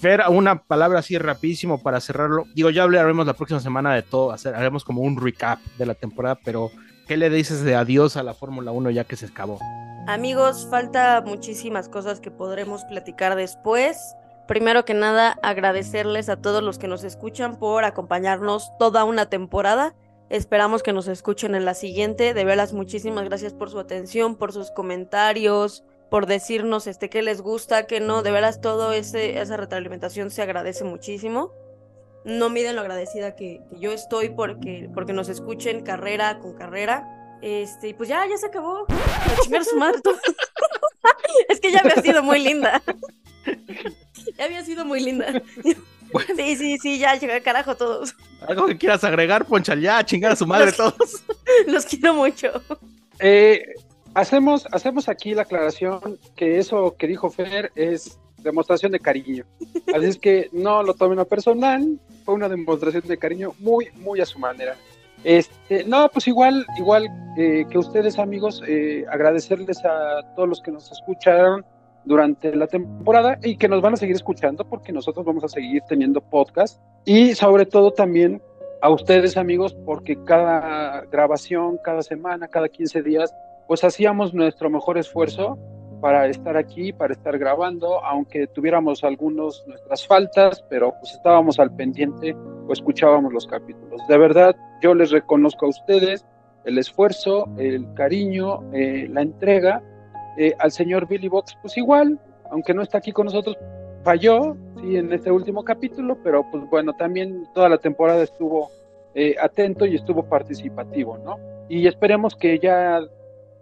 Fer, una palabra así rapidísimo para cerrarlo. Digo, ya hablaremos la próxima semana de todo, hacer, haremos como un recap de la temporada, pero ¿qué le dices de adiós a la Fórmula 1 ya que se acabó? Amigos, falta muchísimas cosas que podremos platicar después. Primero que nada, agradecerles a todos los que nos escuchan por acompañarnos toda una temporada. Esperamos que nos escuchen en la siguiente. De veras, muchísimas gracias por su atención, por sus comentarios, por decirnos este qué les gusta, qué no. De veras, todo ese esa retroalimentación se agradece muchísimo. No miden lo agradecida que, yo estoy porque, porque nos escuchen carrera con carrera. Este, pues ya, ya se acabó. Es que ya había sido muy linda. ya había sido muy linda. Sí, sí, sí, ya llegué al carajo todos. ¿Algo que quieras agregar, Ponchal? Ya, chingar a su madre todos. Los quiero mucho. Eh, hacemos, hacemos aquí la aclaración que eso que dijo Fer es demostración de cariño. Así es que no lo tomen a personal, fue una demostración de cariño muy, muy a su manera. Este, no, pues igual, igual eh, que ustedes amigos, eh, agradecerles a todos los que nos escucharon durante la temporada y que nos van a seguir escuchando porque nosotros vamos a seguir teniendo podcast y sobre todo también a ustedes amigos porque cada grabación, cada semana, cada 15 días, pues hacíamos nuestro mejor esfuerzo para estar aquí, para estar grabando, aunque tuviéramos algunos nuestras faltas, pero pues estábamos al pendiente o escuchábamos los capítulos. De verdad, yo les reconozco a ustedes el esfuerzo, el cariño, eh, la entrega. Eh, al señor Billy Box, pues igual, aunque no está aquí con nosotros, falló, sí, en este último capítulo, pero pues bueno, también toda la temporada estuvo eh, atento y estuvo participativo, ¿no? Y esperemos que ya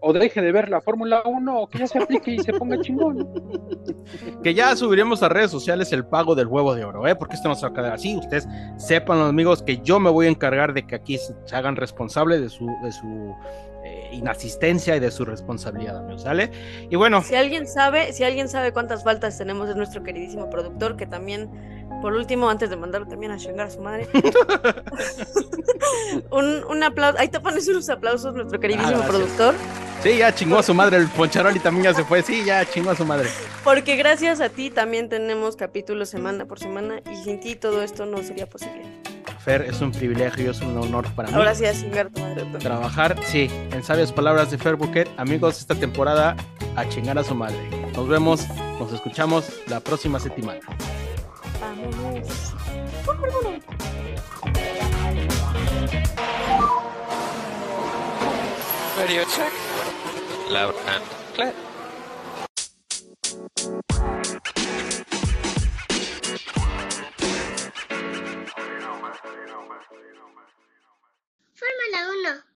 o deje de ver la Fórmula 1 o que ya se aplique y se ponga chingón. Que ya subiremos a redes sociales el pago del huevo de oro, ¿eh? Porque esto no se va a quedar así. Ustedes sepan, los amigos, que yo me voy a encargar de que aquí se hagan responsables de su, de su eh, inasistencia y de su responsabilidad, amigos, ¿sale? Y bueno, Si alguien sabe, si alguien sabe cuántas faltas tenemos, es nuestro queridísimo productor, que también, por último, antes de mandarlo también a chingar a su madre. un, un aplauso, ahí te pones unos aplausos, nuestro queridísimo Ah, productor. sí, ya chingó a su madre. El Poncharoli también ya se fue. Sí, ya chingó a su madre. Porque gracias a ti también tenemos capítulos semana por semana y sin ti todo esto no sería posible. Fer, es un privilegio, es un honor para mí. Ahora sí a chingar a tu madre. Trabajar, sí, en sabias palabras de Fer Buquet. Amigos, esta temporada a chingar a su madre. Nos vemos, nos escuchamos la próxima semana. Vámonos. Radio check. Loud and clear. Fórmula 1.